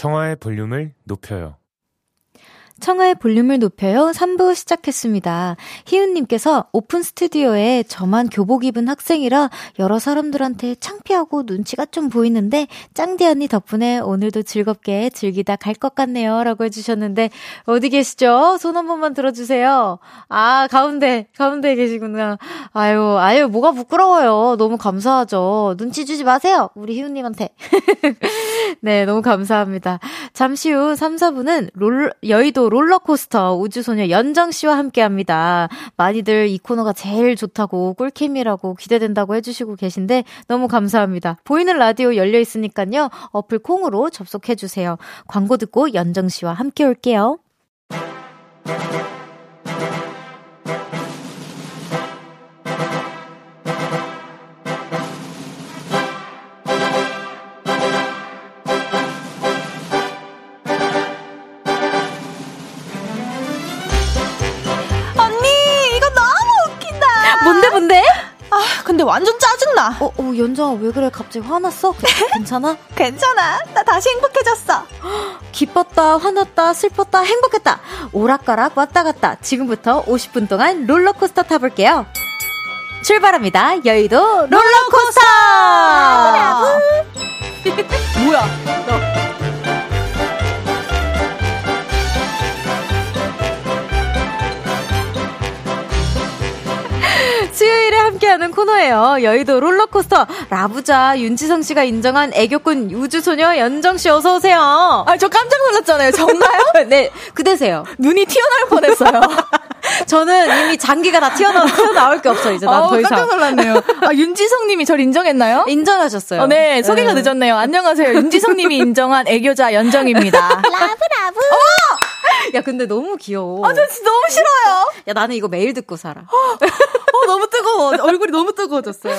청하의 볼륨을 높여요 청하의 볼륨을 높여요. 3부 시작했습니다. 희은님께서 오픈 스튜디오에 저만 교복 입은 학생이라 여러 사람들한테 창피하고 눈치가 좀 보이는데 짱디 언니 덕분에 오늘도 즐겁게 즐기다 갈 것 같네요. 라고 해주셨는데 어디 계시죠? 손 한 번만 들어주세요. 아, 가운데, 가운데 계시구나. 아유, 아유, 뭐가 부끄러워요. 너무 감사하죠. 눈치 주지 마세요. 우리 희은님한테. (laughs) 네, 너무 감사합니다. 잠시 후 3, 4분은 롤, 여의도 롤러코스터 우주소녀 연정 씨와 함께 합니다. 많이들 이 코너가 제일 좋다고 꿀캠이라고 기대된다고 해주시고 계신데 너무 감사합니다. 보이는 라디오 열려 있으니까요. 어플 콩으로 접속해주세요. 광고 듣고 연정 씨와 함께 올게요. 근데 완전 짜증나. 어, 어, 연정아, 왜 그래? 갑자기 화났어? (laughs) 괜찮아? 괜찮아. 나 다시 행복해졌어. (gasps) 기뻤다, 화났다, 슬펐다, 행복했다. 오락가락 왔다 갔다. 지금부터 50분 동안 롤러코스터 타볼게요. 출발합니다. 여의도 롤러코스터! (laughs) 뭐야? 수요일에 함께하는 코너예요. 여의도 롤러코스터 라부자 윤지성 씨가 인정한 애교꾼 우주소녀 연정 씨 어서 오세요. 아, 저 깜짝 놀랐잖아요. 정말요? (laughs) 네, 그대세요. 눈이 튀어나올 뻔했어요. (laughs) 저는 이미 장기가 다 튀어나, 튀어나올 게 없어, 이제 난더 어, 이상. 깜짝 놀랐네요. 아, 윤지성 님이 저를 인정했나요? 인정하셨어요. 어, 네, 소개가 네. 늦었네요. 안녕하세요. 윤지성 님이 인정한 애교자 연정입니다. (laughs) (laughs) 야, 근데 너무 귀여워. 아, 저 진짜 너무 싫어요. 야, 나는 이거 매일 듣고 살아. 어, 너무 뜨거워. 얼굴이 너무 뜨거워졌어요.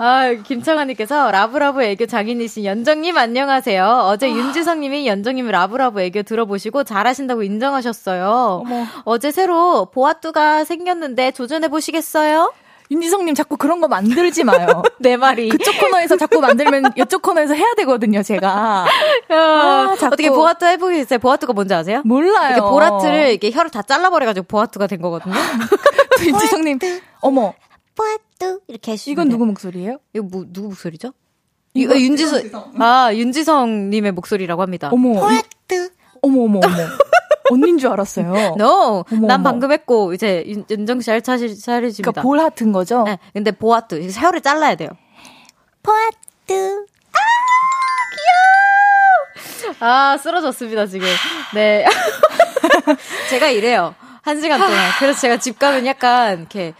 아, 김창환님께서 라브라브 애교 장인이신 연정님 안녕하세요. 어제 윤지성님이 연정님 라브라브 애교 들어보시고 잘하신다고 인정하셨어요. 어제 새로 보아뚜가 생겼는데 도전해 보시겠어요? 윤지성 님 자꾸 그런 거 만들지 마요. (laughs) 내 말이. 그쪽 코너에서 자꾸 만들면 이쪽 코너에서 해야 되거든요, 제가. (laughs) 아, 자꾸. 어떻게 보아뚜 해보겠어요? 보아뚜가 뭔지 아세요? 몰라요. 이렇게 보라트를 이렇게 혀를 다 잘라버려가지고 보아뚜가 된 거거든요. (laughs) 윤지성 님. 어머, 보아뚜 이렇게 해주시면 이건. 누구 목소리예요? 이거 뭐 누구 목소리죠? 이거 윤지성 아 윤지성님의 목소리라고 합니다. 어머. 보아뚜. 어머, 어머, 어머. 언닌 줄 알았어요. (laughs) No, 어머, 난. 방금 했고 이제 윤, 윤정 씨할 차례 차례입니다. 그러니까 볼 하트인 거죠? 네, 근데 보아뚜 이거 혀를 잘라야 돼요. 보아뚜. 아 귀여워. 아 쓰러졌습니다 지금. 네. (laughs) 제가 이래요. 한 시간 동안. 그래서 제가 집 가면 약간 이렇게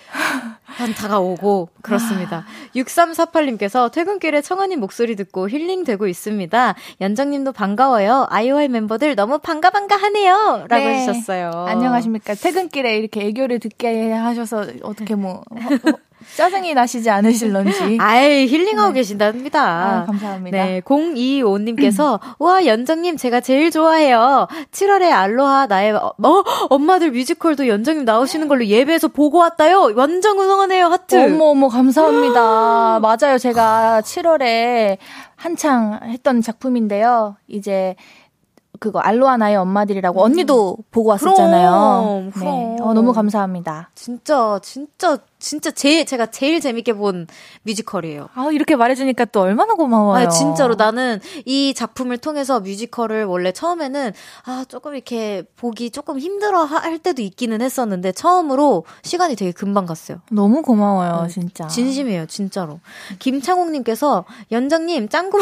한 다가오고 그렇습니다. 6348님께서 퇴근길에 청아님 목소리 듣고 힐링되고 있습니다. 연정님도 반가워요. 아이오아이 멤버들 너무 반가 반가 하네요. 라고 네. 해주셨어요. 안녕하십니까. 퇴근길에 이렇게 애교를 듣게 하셔서 어떻게 뭐 어, 어, 짜증이 나시지 않으실런지. (laughs) 아이, 힐링하고 계신답니다. 아, 감사합니다. 네, 025님께서, (clears throat) 와, 연정님, 제가 제일 좋아해요. 7월에 알로하, 나의, 어, 어, 엄마들 뮤지컬도 연정님 나오시는 걸로 예배에서 보고 왔다요. 완전 응원하네요, 하트. 어머 어머 감사합니다. (gasps) 맞아요. 제가 7월에 한창 했던 작품인데요. 이제 그거 알로아 나의 엄마들이라고 언니도 보고 왔었잖아요. 그럼, 그럼. 네. 어, 너무 감사합니다. 진짜, 진짜, 진짜 제일, 제가 제일 재밌게 본 뮤지컬이에요. 아, 이렇게 말해주니까 또 얼마나 고마워요. 아, 진짜로 나는 이 작품을 통해서 뮤지컬을 원래 처음에는 아, 조금 이렇게 보기 조금 힘들어 하- 할 때도 있기는 했었는데 처음으로 시간이 되게 금방 갔어요. 너무 고마워요, 진짜. 진심이에요, 진짜로. 김창욱님께서 연정님 짱구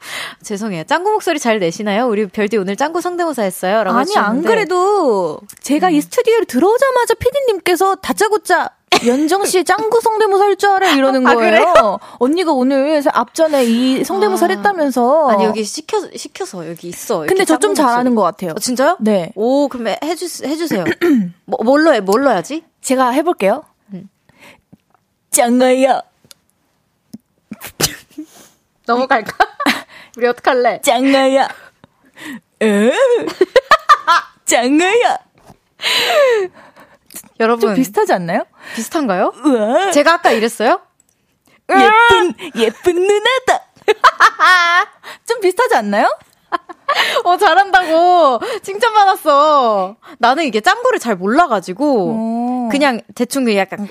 (laughs) 죄송해요. 짱구 목소리 잘 내시나요? 우리 별디 오늘 짱구 성대모사 했어요. 라고 아니, 안 해주셨는데. 그래도 제가 음. 이 스튜디오에 들어오자마자 피디님께서 다짜고짜 연정 씨 짱구 성대모사 할 줄 알아 이러는 (laughs) 아, 거예요. 언니가 오늘 앞전에 이 성대모사를 아. 했다면서. 아니 여기 시켜 시켜서 여기 있어. 근데 저 좀 잘하는 것 같아요. 어, 진짜요? 네. 오, 그럼 해주 해주세요. (clears throat) 뭐 뭘로 해? 뭘로 해야지? 제가 해볼게요. 음. 짱아야, (laughs) 넘어갈까? 우리 어떡할래? 짱아야, 에? 짱아야. 여러분 좀 비슷하지 않나요? 비슷한가요? 우와, 제가 아까 이랬어요? 예쁜 예쁜 누나다. (laughs) 좀 비슷하지 않나요? 어 잘한다고 칭찬받았어. 나는 이게 짱구를 잘 몰라가지고 어. 그냥 대충 그 약간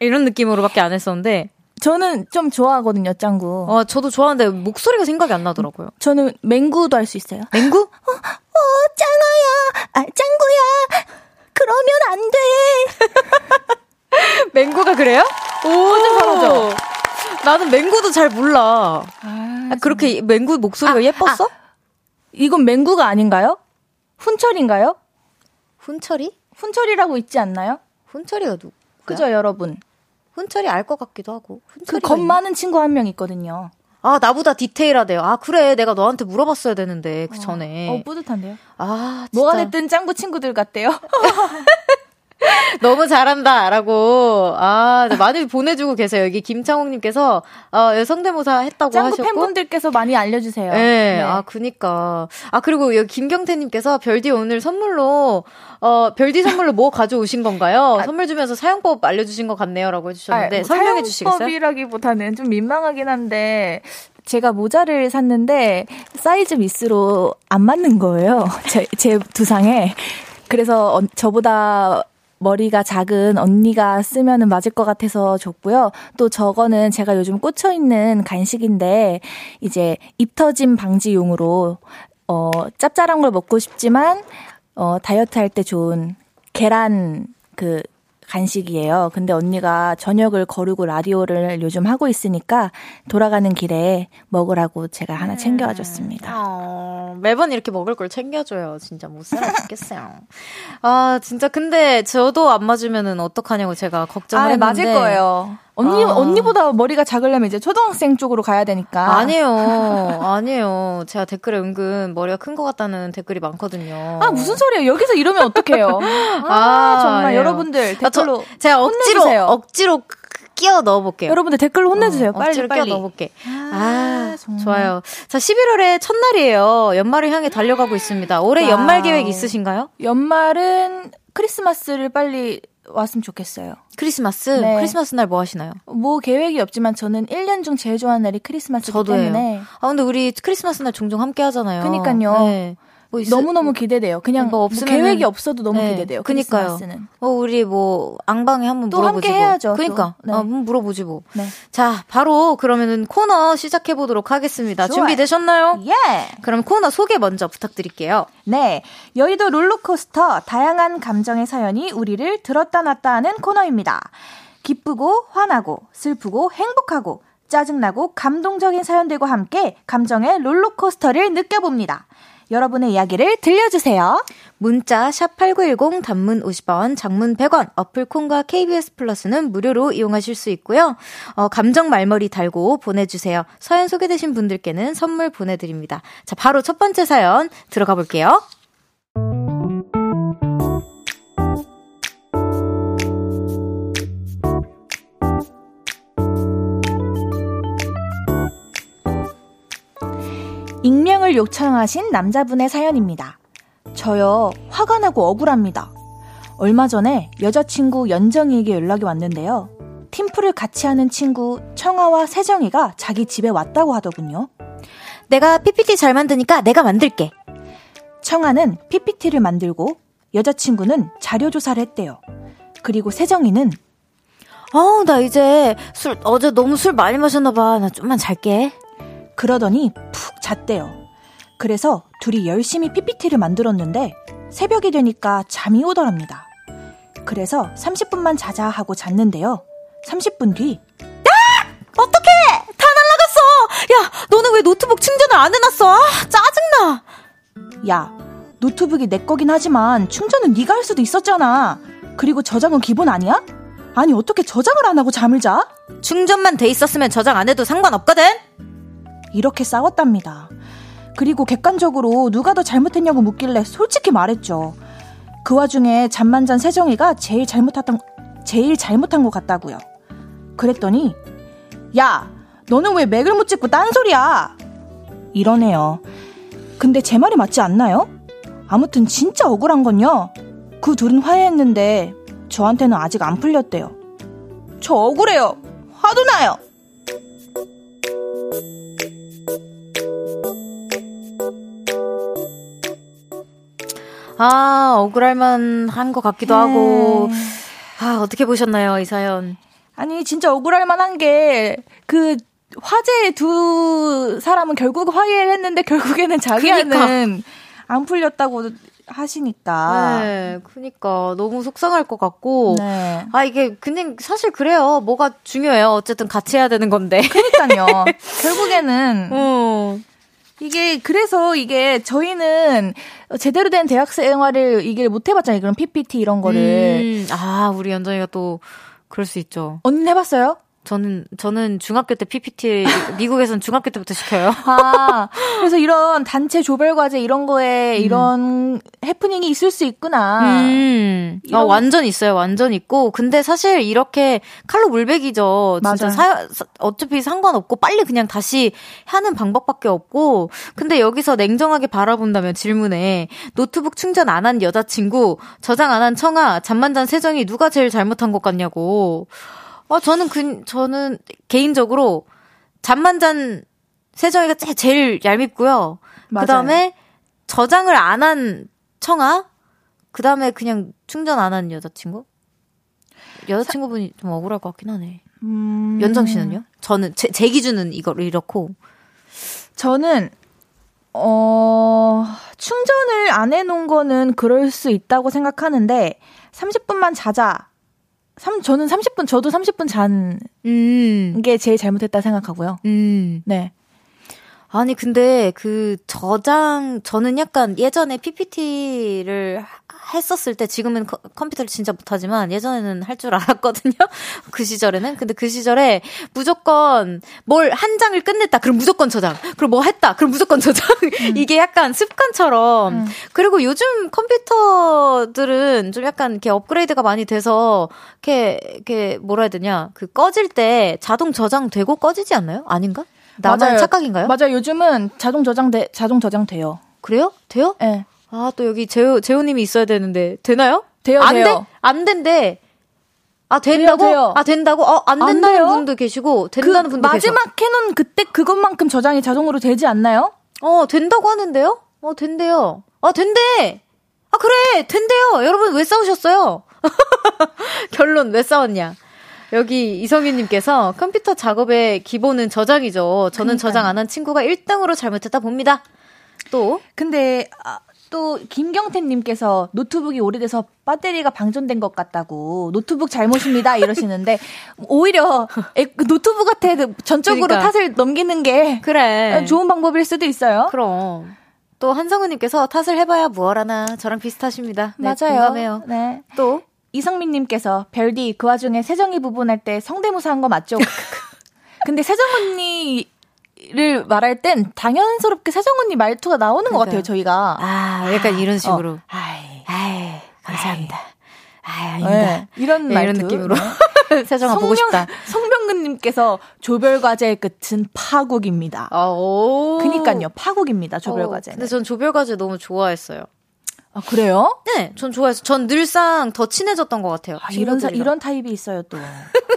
이런 느낌으로밖에 안 했었는데 저는 좀 좋아하거든요, 짱구. 어 저도 좋아하는데 목소리가 생각이 안 나더라고요. 저는 맹구도 할 수 있어요. 맹구? 어, 짱아야, 아, 짱구야. 그러면 안 돼. (laughs) 맹구가 그래요? 오, 좀 잘하죠. 나는 맹구도 잘 몰라. 아, 아, 그렇게 맹구 목소리가 아, 예뻤어? 이건 맹구가 아닌가요? 훈철인가요? 훈철이? 훈철이라고 있지 않나요? 훈철이가 누구? 그죠, 여러분? 훈철이 알 것 같기도 하고. 그 훈철이가 겁 있나? 많은 친구 한 명 있거든요. 아, 나보다 디테일하대요. 아, 그래. 내가 너한테 물어봤어야 되는데, 그 전에. 어, 뿌듯한데요? 아, 진짜. 뭐가 됐든 짱구 친구들 같대요. (laughs) 너무 잘한다라고 아 네, 많이 보내주고 계세요. 여기 김창욱님께서 어, 성대모사 했다고 짱구 하셨고. 팬분들께서 많이 알려주세요. 네, 아 그니까 아 그리고 여기 김경태님께서 별디 오늘 선물로 어 별디 선물로 뭐 가져오신 건가요? 선물 주면서 사용법 알려주신 것 같네요라고 해주셨는데 아, 설명해 주시겠어요? 사용법이라기보다는 좀 민망하긴 한데 제가 모자를 샀는데 사이즈 미스로 안 맞는 거예요. (laughs) 제, 제 두상에. 그래서 어, 저보다 머리가 작은 언니가 쓰면은 맞을 것 같아서 줬고요. 또 저거는 제가 요즘 꽂혀 있는 간식인데 이제 입 터짐 방지용으로 어 짭짤한 걸 먹고 싶지만 어 다이어트 할 때 좋은 계란 그 간식이에요. 근데 언니가 저녁을 거르고 라디오를 요즘 하고 있으니까 돌아가는 길에 먹으라고 제가 하나 챙겨와 줬습니다. 어, 매번 이렇게 먹을 걸 챙겨줘요. 진짜 못 살아 죽겠어요. 아, 진짜 근데 저도 안 맞으면은 어떡하냐고 제가 걱정을 아, 네, 했는데. 맞을 거예요. 언니 아. 언니보다 머리가 작으려면 이제 초등학생 쪽으로 가야 되니까. 아니에요. (laughs) 아니에요. 제가 댓글에 은근 머리가 큰 것 같다는 댓글이 많거든요. 아 무슨 소리예요? 여기서 이러면 어떡해요? (laughs) 아, 아, 정말 아니에요. 여러분들 아, 저- 댓글로 제가 억지로 혼내주세요. 억지로 끼워 넣어볼게요. 여러분들 댓글로 혼내주세요. 어, 빨리 빨리. 끼워 넣어볼게. 아, 아. 좋아요. 자, 11월의 첫날이에요. 연말을 향해 달려가고 있습니다. 올해 wow. 연말 계획 있으신가요? 연말은 크리스마스를 빨리 왔으면 좋겠어요. 크리스마스? 네. 크리스마스 날 뭐 하시나요? 뭐 계획이 없지만 저는 1년 중 제일 좋아하는 날이 크리스마스이기. 때문에 아, 근데 우리 크리스마스 날 종종 함께 하잖아요. 그니까요. 네. 뭐 있- 너무 너무 기대돼요. 그냥 뭐뭐 없으면은- 계획이 없어도 너무 네, 기대돼요. 그니까요. 어, 우리 뭐, 앙방에 한번 또 물어보지 함께 뭐. 해야죠, 또. 그니까. 네. 어, 물어보지 뭐. 네. 자, 바로 그러면은 코너 시작해 보도록 하겠습니다. 좋아요. 준비되셨나요? 예. 그럼 코너 소개 먼저 부탁드릴게요. 네. 여의도 롤러코스터 다양한 감정의 사연이 우리를 들었다 놨다 하는 코너입니다. 기쁘고 화나고 슬프고 행복하고 짜증나고 감동적인 사연들과 함께 감정의 롤러코스터를 느껴봅니다. 여러분의 이야기를 들려주세요. 문자 샵8910 단문 50원, 장문 100원, 어플 콩과 KBS 플러스는 무료로 이용하실 수 있고요. 어, 감정 말머리 달고 보내주세요. 사연 소개되신 분들께는 선물 보내드립니다. 자, 바로 첫 번째 사연 들어가 볼게요. 익명을 요청하신 남자분의 사연입니다. 저요, 화가 나고 억울합니다. 얼마 전에 여자친구 연정이에게 연락이 왔는데요. 팀플을 같이 하는 친구 청아와 세정이가 자기 집에 왔다고 하더군요. 내가 PPT 잘 만드니까 내가 만들게. 청아는 PPT를 만들고 여자친구는 자료 조사를 했대요. 그리고 세정이는 어우, 나 이제 술, 어제 너무 술 많이 마셨나봐. 나 좀만 잘게. 그러더니 푹 잤대요. 그래서 둘이 열심히 PPT를 만들었는데 새벽이 되니까 잠이 오더랍니다. 그래서 30분만 자자 하고 잤는데요. 30분 뒤 어떡해! 다 날라갔어! 야, 너는 왜 노트북 충전을 안 해놨어? 아, 짜증나! 야, 노트북이 내 거긴 하지만 충전은 네가 할 수도 있었잖아. 그리고 저장은 기본 아니야? 아니 어떻게 저장을 안 하고 잠을 자? 충전만 돼 있었으면 저장 안 해도 상관없거든? 이렇게 싸웠답니다. 그리고 객관적으로 누가 더 잘못했냐고 묻길래 솔직히 말했죠. 그 와중에 잠만 잔 세정이가 제일 잘못했던 제일 잘못한 것 같다고요. 그랬더니 야, 너는 왜 맥을 못 짚고 딴소리야? 이러네요. 근데 제 말이 맞지 않나요? 아무튼 진짜 억울한 건요. 그 둘은 화해했는데 저한테는 아직 안 풀렸대요. 저 억울해요. 화도 나요. 아, 억울할만 한 것 같기도 네. 하고. 아, 어떻게 보셨나요, 이 사연? 아니 진짜 억울할 만 한 게 그 화제 두 사람은 결국 화해를 했는데 결국에는 자기는 안 풀렸다고 하시니까 네, 그니까. 너무 속상할 것 같고. 네. 아, 이게, 그냥, 사실 그래요. 뭐가 중요해요. 어쨌든 같이 해야 되는 건데. 그러니까요. (laughs) 결국에는 어. 이게 그래서 이게 저희는 제대로 된 대학 생활을 이게 못 해봤잖아요. 그런 PPT 이런 거를 음, 아, 우리 연정이가 또, 그럴 수 있죠. 언니 는 해봤어요? 저는 저는 중학교 때 PPT 미국에서는 중학교 때부터 시켜요. (laughs) 아, 그래서 이런 단체 조별 과제 이런 거에 이런 해프닝이 있을 수 있구나. 음. 아, 완전 있어요. 완전 있고. 근데 사실 이렇게 칼로 물베기죠. 진짜 사- 어차피 상관없고 빨리 그냥 다시 하는 방법밖에 없고. 근데 여기서 냉정하게 바라본다면 질문에 노트북 충전 안 한 여자친구, 저장 안 한 청아, 잠만 잔 세정이 누가 제일 잘못한 것 같냐고. 어, 저는 그, 저는 개인적으로 잠만 잔 세정이가 제- 제일 얄밉고요. 그 다음에 저장을 안 한 청아, 그 다음에 그냥 충전 안 한 여자친구? 여자친구분이 좀 억울할 것 같긴 하네. 음, 연정 씨는요? 저는, 제, 제 기준은 이거, 이렇고. 저는 어 충전을 안 해놓은 거는 그럴 수 있다고 생각하는데 30분만 자자. 3, 저는 30분 저도 30분 잔 음, 게 제일 잘못했다 생각하고요. 음. 네. 아니, 근데 그 저장, 저는 약간 예전에 PPT를 했었을 때 지금은 컴- 컴퓨터를 진짜 못하지만 예전에는 할 줄 알았거든요. (laughs) 그 시절에는. 근데 그 시절에 무조건 뭘 한 장을 끝냈다. 그럼 무조건 저장. 그럼 뭐 했다. 그럼 무조건 저장. (laughs) 이게 약간 습관처럼. 음. 그리고 요즘 컴퓨터들은 좀 약간 이렇게 업그레이드가 많이 돼서 이렇게, 이렇게 뭐라 해야 되냐. 그 꺼질 때 자동 저장되고 꺼지지 않나요? 아닌가? 나만 맞아요. 착각인가요? 맞아요. 요즘은 자동 저장돼 자동 저장돼요. 그래요? 돼요? 예. 네. 아, 또 여기 재호, 재호님이 있어야 되는데, 되나요? 돼요, 안 돼요. 돼? 안 된대. 아, 된다고? 돼요, 돼요. 아, 된다고? 어, 안안 된다는 돼요? 분도 계시고, 그 된다는 분도 계셔. 마지막 해놓은 그때 그것만큼 저장이 자동으로 되지 않나요? 어, 된다고 하는데요? 어, 된대요. 아, 된대! 아, 그래! 된대요! 여러분, 왜 싸우셨어요? (laughs) 결론, 왜 싸웠냐? 여기 이성윤님께서 컴퓨터 작업의 기본은 저장이죠. 저는 저장 안 한 친구가 1등으로 잘못했다 봅니다. 또, 근데 아, 또 김경태님께서 노트북이 오래돼서 배터리가 방전된 것 같다고 노트북 잘못입니다 이러시는데 (laughs) 오히려 노트북한테 전적으로 그러니까. 탓을 넘기는 게 그래. 좋은 방법일 수도 있어요. 그럼. 또 한성우님께서 탓을 해봐야 무얼하나 저랑 비슷하십니다. 네, 맞아요. 공감해요. 네. 또 이성민님께서 별디 그 와중에 세정이 부분할 때 성대모사 한 거 맞죠? (laughs) 근데 세정 언니 를 말할 땐 당연스럽게 세정 언니 말투가 나오는 것 그러니까요. 같아요 저희가. 아, 약간 이런 식으로. 어. 아이, 아이, 감사합니다. 아이, 아닙니다. 네, 이런 네, 말투. 이런 느낌으로. 네. (laughs) 세정아 보고 싶다. 성병근님께서 조별 과제의 끝은 파국입니다. 아, 오. 그니까요, 파국입니다. 조별 어, 과제. 근데 전 조별 과제 너무 좋아했어요. 아 그래요? 네, 전 좋아했어. 전 늘상 더 친해졌던 것 같아요. 아, 이런 사. 이런 타입이 있어요 또.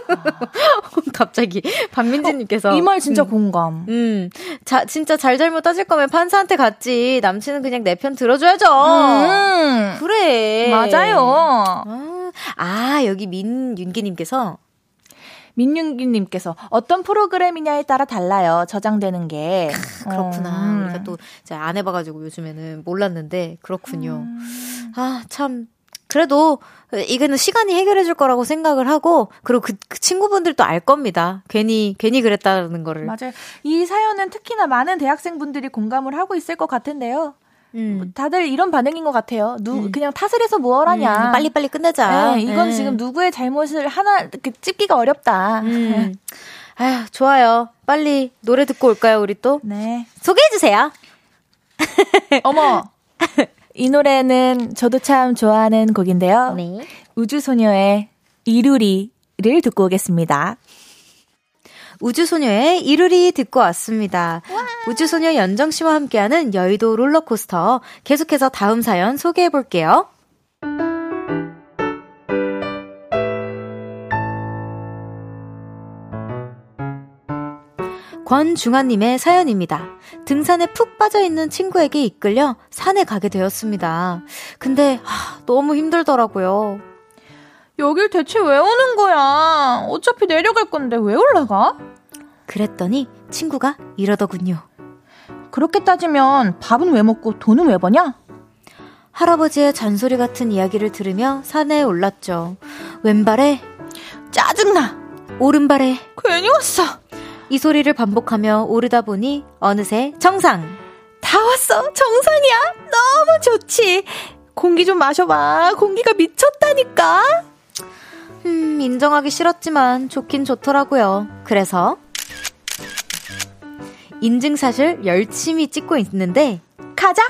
(laughs) 갑자기 박민지님께서 이말 진짜 음. 공감. 음, 자, 진짜 잘잘못 따질 거면 판사한테 갔지. 남친은 그냥 내 편 들어줘야죠. 음, 그래. 맞아요. 아, 아, 여기 민윤기님께서 민윤기님께서 어떤 프로그램이냐에 따라 달라요. 저장되는 게. 그렇구나. 음. 우리가 또 안 해봐가지고 요즘에는 몰랐는데 그렇군요. 음. 아, 참. 그래도 이거는 시간이 해결해 줄 거라고 생각을 하고 그리고 그, 그 친구분들도 알 겁니다. 괜히 괜히 그랬다는 거를. 맞아요. 이 사연은 특히나 많은 대학생분들이 공감을 하고 있을 것 같은데요. 음. 다들 이런 반응인 것 같아요. 누 그냥 탓을 해서 뭘 하냐. 음, 빨리빨리 끝내자. 네, 이건 네. 지금 누구의 잘못을 하나 이렇게 찝기가 어렵다. 음. 아휴, 좋아요. 빨리 노래 듣고 올까요, 우리 또? 네. 소개해 주세요. (laughs) 어머. 이 노래는 저도 참 좋아하는 곡인데요. 네. 우주소녀의 이루리를 듣고 오겠습니다. 우주소녀의 이루리 듣고 왔습니다. 우주소녀 연정 씨와 함께하는 여의도 롤러코스터. 계속해서 다음 사연 소개해 볼게요. 권중아님의 사연입니다. 등산에 푹 빠져있는 친구에게 이끌려 산에 가게 되었습니다. 근데, 하, 너무 힘들더라고요. 여길 대체 왜 오는 거야? 어차피 내려갈 건데 왜 올라가? 그랬더니 친구가 이러더군요. 그렇게 따지면 밥은 왜 먹고 돈은 왜 버냐? 할아버지의 잔소리 같은 이야기를 들으며 산에 올랐죠. 왼발에, 짜증나. 오른발에, 괜히 왔어. 이 소리를 반복하며 오르다 보니 어느새 정상! 다 왔어. 정상이야. 너무 좋지. 공기 좀 마셔봐. 공기가 미쳤다니까. 음, 인정하기 싫었지만 좋긴 좋더라고요. 그래서 인증샷을 열심히 찍고 있는데 가자.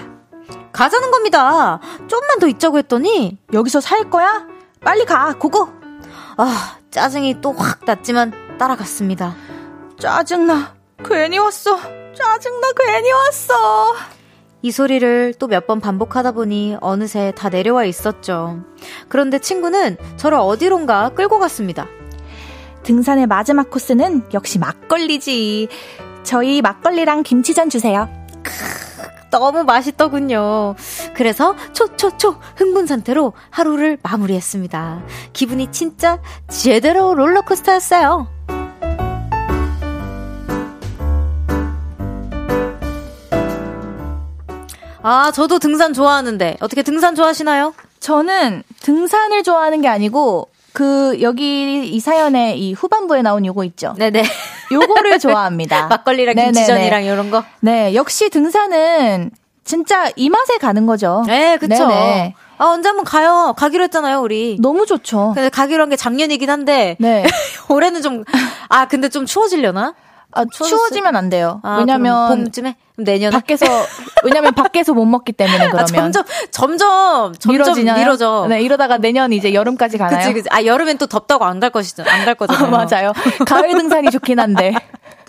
가자는 겁니다. 좀만 더 있자고 했더니 여기서 살 거야? 빨리 가. 고고. 아, 짜증이 또 확 났지만 따라갔습니다. 짜증나. 괜히 왔어. 짜증나. 괜히 왔어. 이 소리를 또 몇 번 반복하다 보니 어느새 다 내려와 있었죠. 그런데 친구는 저를 어디론가 끌고 갔습니다. 등산의 마지막 코스는 역시 막걸리지. 저희 막걸리랑 김치전 주세요. 너무 맛있더군요. 그래서 초초초 흥분 상태로 하루를 마무리했습니다. 기분이 진짜 제대로 롤러코스터였어요. 아, 저도 등산 좋아하는데 어떻게 등산 좋아하시나요? 저는 등산을 좋아하는 게 아니고 그 여기 이 사연의 이 후반부에 나온 요거 있죠. 네네. 요거를 (laughs) 좋아합니다. 막걸리랑 네네네. 김치전이랑 이런 거. 네, 역시 등산은 진짜 이 맛에 가는 거죠. 네, 그쵸. 네네. 아, 언제 한번 가요. 가기로 했잖아요, 우리. 너무 좋죠. 근데 가기로 한 게 작년이긴 한데 네. (laughs) 올해는 좀 아 근데 좀 추워지려나? 아, 추워지면 안 돼요. 아, 왜냐면 봄쯤에 내년에 밖에서 (laughs) 왜냐면 밖에서 못 먹기 때문에 아, 그러면 점점 점점 점점 미뤄지냐? 미뤄져. 네, 이러다가 내년 이제 여름까지 가나요? 그치 그치. 아 여름엔 또 덥다고 안 갈 것이죠. 안갈 아, 거잖아요. (laughs) 맞아요. 가을 등산이 좋긴 한데.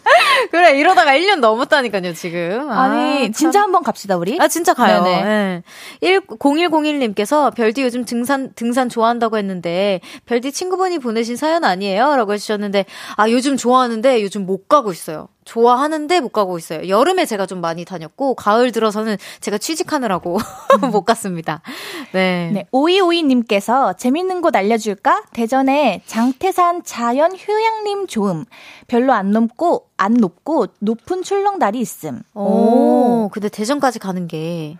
(laughs) 그래 이러다가 1년 넘었다니까요 지금. 아, 참. 진짜 한번 갑시다, 우리. 아, 진짜 가요. 네. 1, 0101님께서 별디 요즘 등산, 등산 좋아한다고 했는데, 별디 친구분이 보내신 사연 아니에요? 라고 해주셨는데, 아, 요즘 좋아하는데 요즘 못 가고 있어요. 좋아하는데 못 가고 있어요. 여름에 제가 좀 많이 다녔고, 가을 들어서는 제가 취직하느라고 (laughs) 못 갔습니다. 네. 네, 오이오이 님께서 재밌는 곳 알려줄까? 대전에 장태산 자연 휴양림 좋음. 별로 안 높고, 안 높고, 높은 출렁다리 있음. 오, 근데 대전까지 가는 게.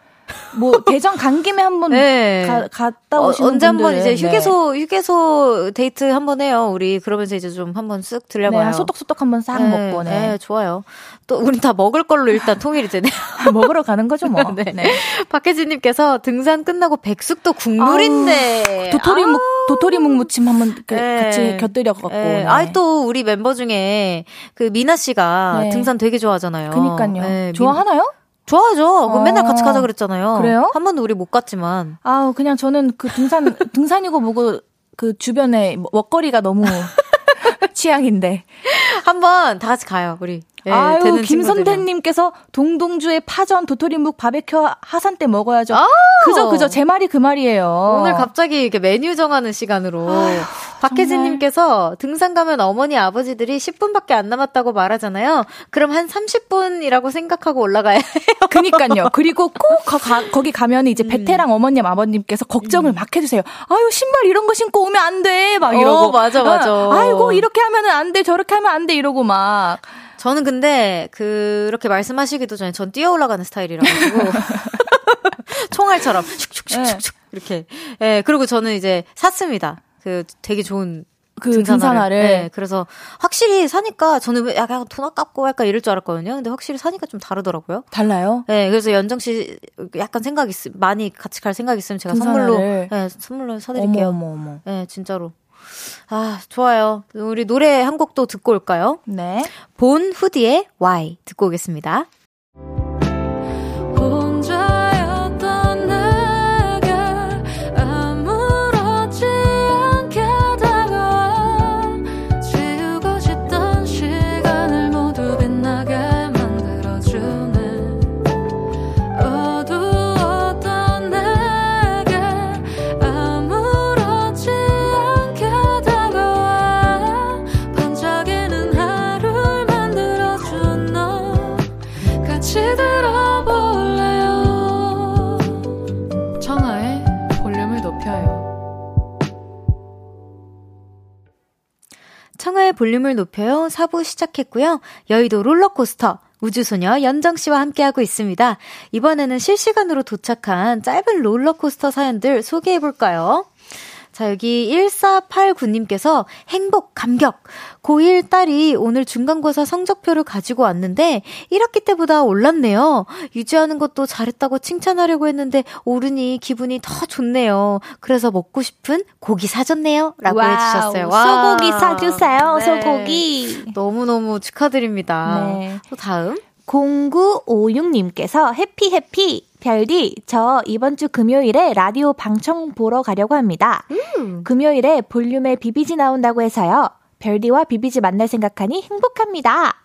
뭐, 대전 간 김에 한번 네. 가, 갔다 어, 오시는 언제 한번 이제 휴게소, 휴게소 데이트 한번 해요. 우리 그러면서 이제 좀 한번 쓱 네, 들려봐요. 네, 소떡소떡 한번 싹 네, 먹고, 네, 네. 좋아요. 또, 우린 다 먹을 걸로 일단 통일이 되네요. 먹으러 가는 거죠, 뭐. (laughs) 네. 네. 박혜진님께서 등산 끝나고 백숙도 국물인데. 도토리묵, 도토리묵 무침 한번 그, 네. 같이 곁들여 갖고. 네. 아이, 또, 우리 멤버 중에, 그, 미나 씨가 네. 등산 되게 좋아하잖아요. 그니까요. 네, 민- 좋아하나요? 좋아하죠. 그 어. 맨날 같이 가자 그랬잖아요. 그래요? 한 번도 우리 못 갔지만. 아우, 그냥 저는 그 등산, (laughs) 등산이고 뭐고 그 주변에 먹거리가 너무 (laughs) 취향인데. 한번 다 같이 가요, 우리. 예, 아유. 김선태님께서 동동주의 파전, 도토리묵, 바베큐 하산 때 먹어야죠. 아우. 그저, 그저, 제 말이 그 말이에요. 오늘 갑자기 이렇게 메뉴 정하는 시간으로 박혜진님께서 등산 가면 어머니 아버지들이 10분밖에 안 남았다고 말하잖아요. 그럼 한 30분이라고 생각하고 올라가야 해요. (laughs) 그니까요. 그리고 꼭 (laughs) 거, 가, 거기 가면 음. 이제 베테랑 어머님, 아버님께서 걱정을 막 해주세요. 아유, 신발 이런 거 신고 오면 안 돼. 막 이러고. 어, 맞아, 맞아. 어, 아이고, 이렇게 하면은 안 돼. 저렇게 하면 안 돼. 이러고 막. 저는 근데 그렇게 말씀하시기도 전에 전 뛰어 올라가는 스타일이라 가지고 (laughs) 총알처럼 슉슉슉슉 이렇게. 예, 그리고 저는 이제 샀습니다. 그 되게 좋은 그 등산화를. 등산화를. 네, 그래서 확실히 사니까 저는 약간 돈 아깝고 약간 이럴 줄 알았거든요. 근데 확실히 사니까 좀 다르더라고요. 달라요? 네, 그래서 연정 씨 약간 생각 있 많이 같이 갈 생각 있으면 제가 선물로 등산화를. 네, 선물로 사드릴게요. 어머, 어머, 어머. 네, 진짜로. 아, 좋아요. 우리 노래 한 곡도 듣고 올까요? 네. 본 후디의 Why 듣고 오겠습니다. 볼륨을 높여요. 4부 시작했고요. 여의도 롤러코스터. 우주소녀 연정 씨와 함께하고 있습니다. 이번에는 실시간으로 도착한 짧은 롤러코스터 사연들 소개해볼까요? 자, 여기 1489님께서 행복, 감격. 고1 딸이 오늘 중간고사 성적표를 가지고 왔는데 1학기 때보다 올랐네요. 유지하는 것도 잘했다고 칭찬하려고 했는데 오르니 기분이 더 좋네요. 그래서 먹고 싶은 고기 사줬네요. 라고 wow, 해주셨어요. 와. 소고기 사주세요, 네. 소고기. 너무너무 축하드립니다. 네. 또 다음. 0956님께서 해피 해피 별디 저 이번 주 금요일에 라디오 방청 보러 가려고 합니다. 금요일에 볼륨에 비비지 나온다고 해서요. 별디와 비비지 만날 생각하니 행복합니다.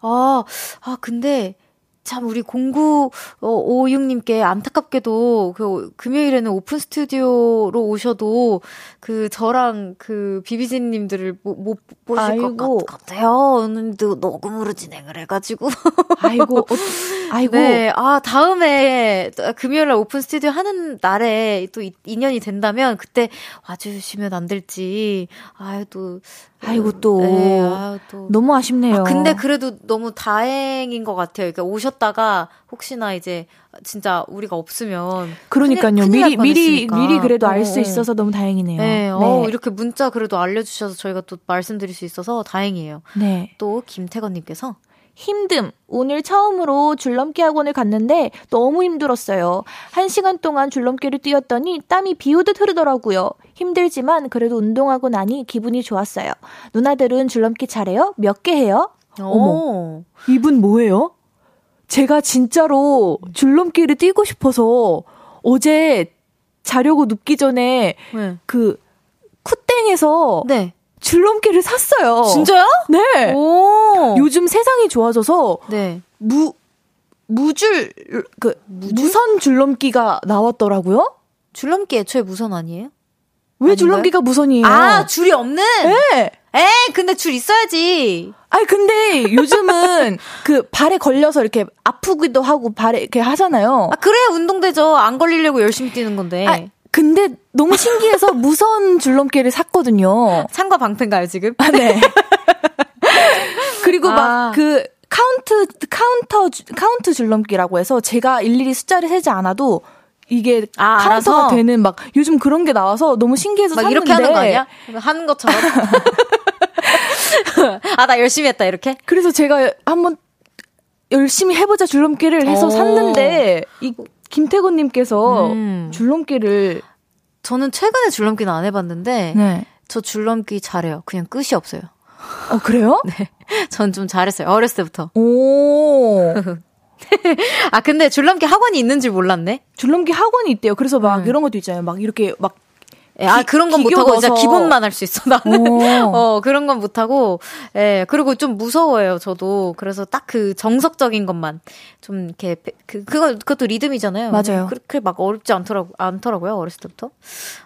아, 아, 근데, 참, 우리 0956님께 안타깝게도, 그, 금요일에는 오픈 스튜디오로 오셔도, 그, 저랑 그, 비비진 님들을 못, 못 보실 아이고. 것 같- 같아요. 오늘도 녹음으로 진행을 해가지고. 아이고, 어, 아이고. 네, 아, 다음에, 금요일날 오픈 스튜디오 하는 날에 또 이- 인연이 된다면, 그때 와주시면 안 될지, 아유, 또. 아이고, 또. 네, 아유, 또. 너무 아쉽네요. 아, 근데 그래도 너무 다행인 것 같아요. 그러니까 오셨 다가 혹시나 이제 진짜 우리가 없으면 그러니까요. 큰일- 큰일 미리 날 미리. 미리 그래도 어, 알수 어. 있어서 너무 다행이네요. 네, 어, 이렇게 문자 그래도 알려 주셔서 저희가 또 말씀드릴 수 있어서 다행이에요. 네. 또 김태건 님께서 힘듦. 오늘 처음으로 줄넘기 학원을 갔는데 너무 힘들었어요. 한 시간 동안 줄넘기를 뛰었더니 땀이 비 오듯 흐르더라고요. 힘들지만 그래도 운동하고 나니 기분이 좋았어요. 누나들은 줄넘기 잘해요? 몇 개 해요? 어머. 이분 뭐예요? 제가 진짜로 줄넘기를 뛰고 싶어서 어제 자려고 눕기 전에 네. 그 쿠땡에서 네. 줄넘기를 샀어요. 진짜요? 네. 오. 요즘 세상이 좋아져서 네. 무 무줄 그 무선 줄넘기가 나왔더라고요. 줄넘기 애초에 무선 아니에요? 왜 아닌가요? 줄넘기가 무선이에요? 아, 줄이 없는? 네. 에이, 근데 줄 있어야지. 아니 근데 요즘은 (laughs) 그 발에 걸려서 이렇게 아프기도 하고 발에 이렇게 하잖아요. 아, 그래야 운동되죠. 안 걸리려고 열심히 뛰는 건데. 아, 근데 너무 신기해서 (laughs) 무선 줄넘기를 샀거든요. 창과 방패인가요, 지금? 아, 네. (laughs) 그리고 아. 막그 카운트 카운터 주- 카운트 줄넘기라고 해서 제가 일일이 숫자를 세지 않아도 이게 아, 카운터가 알아서? 되는 막 요즘 그런 게 나와서 너무 신기해서 막 샀는데 이렇게 하는 거 아니야? 하는 것처럼. (laughs) 아, 나 열심히 했다, 이렇게? 그래서 제가 한번 열심히 해보자 줄넘기를 해서 오. 샀는데 이 김태곤님께서 음. 줄넘기를 저는 최근에 줄넘기는 안 해봤는데, 네. 저 줄넘기 잘해요. 그냥 끝이 없어요. 어 그래요? (laughs) 네. 전 좀 잘했어요. 어렸을 때부터. 오 (laughs) 아, 근데 줄넘기 학원이 있는 줄 몰랐네? 줄넘기 학원이 있대요. 그래서 막 음. 이런 것도 있잖아요. 막 이렇게 막 예, 아, 기- 그런 건 못하고, 진짜. 기본만 할 수 있어, 나는. 오. (laughs) 어, 그런 건 못하고, 예, 그리고 좀 무서워요, 저도. 그래서 딱 그 정석적인 것만. 좀 이렇게, 배- 그, 그거, 그것도 리듬이잖아요. 맞아요. 그렇게 막 어렵지 않더라고, 않더라고요, 어렸을 때부터.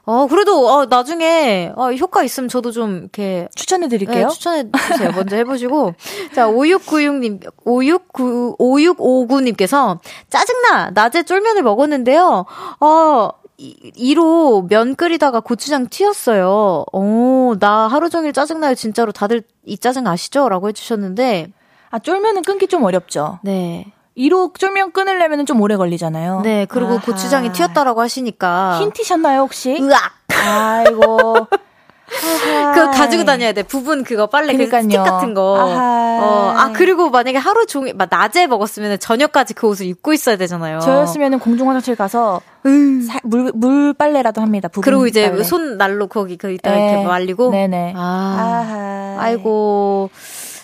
어, 그래도, 어, 나중에, 어, 효과 있으면 저도 좀 이렇게, 추천해드릴게요. 네, 추천해 주세요. 먼저 해보시고. (laughs) 자, 5696님, 569, 5659님께서, 짜증나! 낮에 쫄면을 먹었는데요. 어, 이- 이로 면 끓이다가 고추장 튀었어요. 어, 나 하루 종일 짜증나요. 진짜로 다들 이 짜증 아시죠? 라고 해주셨는데, 아 쫄면은 끊기 좀 어렵죠. 네. 1호 쫄면 끊으려면 좀 오래 걸리잖아요. 네, 그리고 아하. 고추장이 튀었다라고 하시니까. 흰 티셨나요 혹시? 으악! 아이고. (laughs) 그거 가지고 다녀야 돼. 부분 그거 빨래 그. 스틱 같은 거. 아하. 어, 아 그리고 만약에 하루 종일 막 낮에 먹었으면 저녁까지 그 옷을 입고 있어야 되잖아요. 저였으면은 공중 화장실 가서 사- 물, 물 빨래라도 합니다. 부분 그리고 이제 빨래. 손 날로 거기 거기다 네. 이렇게 말리고. 네네. 아, 아하. 아이고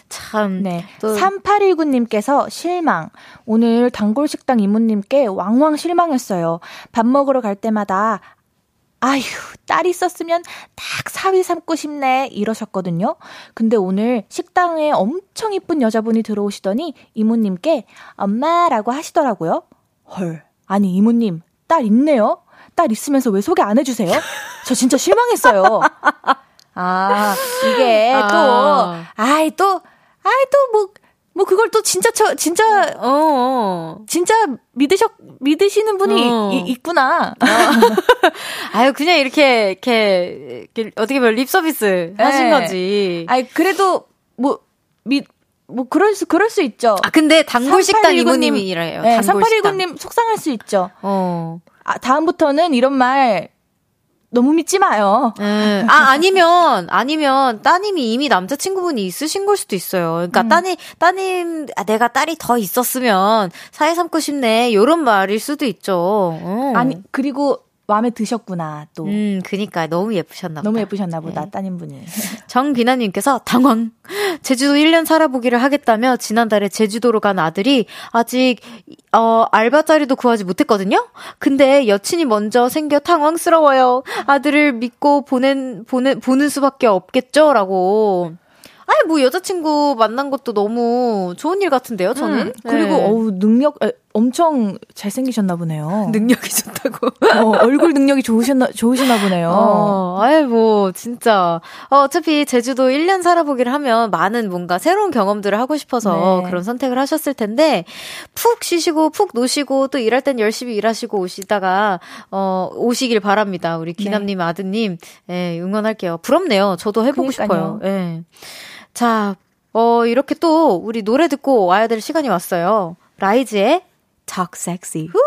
참. 네. 또 3819님께서 실망. 오늘 단골 식당 이모님께 왕왕 실망했어요. 밥 먹으러 갈 때마다 아휴, 딸 있었으면 딱 사위 삼고 싶네. 이러셨거든요. 근데 오늘 식당에 엄청 이쁜 여자분이 들어오시더니 이모님께 엄마라고 하시더라고요. 헐. 아니, 이모님, 딸 있네요? 딸 있으면서 왜 소개 안 해주세요? 저 진짜 실망했어요. (laughs) 아, 이게 또, 아. 아이, 또, 아이, 또 뭐, 뭐 그걸 또 진짜 저, 진짜, 어, 어. 진짜 믿으셨, 믿으시는 분이 어. 이- 있구나. (laughs) 아유 그냥 이렇게 이렇게, 이렇게 어떻게 보면 립 서비스 하신 네. 거지. 아이, 그래도, 뭐, 믿, 뭐, 그럴 수, 그럴 수 있죠. 아 근데 단골 식당 3819님, 이모님이래요. 네, 단골 식당. 3819님 속상할 수 있죠. 어. 아, 다음부터는 이런 말 너무 믿지 마요. 예. 아, 아니면, 아니면, 따님이 이미 남자친구분이 있으신 걸 수도 있어요. 그러니까, 따님, 따님, 아, 내가 딸이 더 있었으면, 사회 삼고 싶네. 요런 말일 수도 있죠. 어. 아니 그리고 마음에 드셨구나 또. 음, 그니까, 너무 예쁘셨나 보다. 너무 예쁘셨나 보다 네. 따님분이. (laughs) 정비나님께서 당황. (laughs) 제주도 1년 살아보기를 하겠다며 지난달에 제주도로 간 아들이 아직 어 알바 자리도 구하지 못했거든요. 근데 여친이 먼저 생겨 당황스러워요. 아들을 믿고 보낸 보내 보는 수밖에 없겠죠라고. 아니 뭐 여자친구 만난 것도 너무 좋은 일 같은데요, 저는. 음, 그리고 네. 어우 능력 에, 엄청 잘생기셨나 보네요. 능력이 좋다고. 어, 얼굴 능력이 좋으셨나 좋으시나 보네요. 어, 아이, 뭐, 진짜. 어, 어차피 제주도 1년 살아보기를 하면 많은 뭔가 새로운 경험들을 하고 싶어서 네. 그런 선택을 하셨을 텐데, 푹 쉬시고, 푹 노시고, 또 일할 땐 열심히 일하시고 오시다가, 어, 오시길 바랍니다. 우리 기남님, 아드님, 예, 응원할게요. 부럽네요. 저도 해보고 그러니까요. 싶어요. 예. 자, 어, 이렇게 또 우리 노래 듣고 와야 될 시간이 왔어요. 라이즈의 Talk Sexy. 후!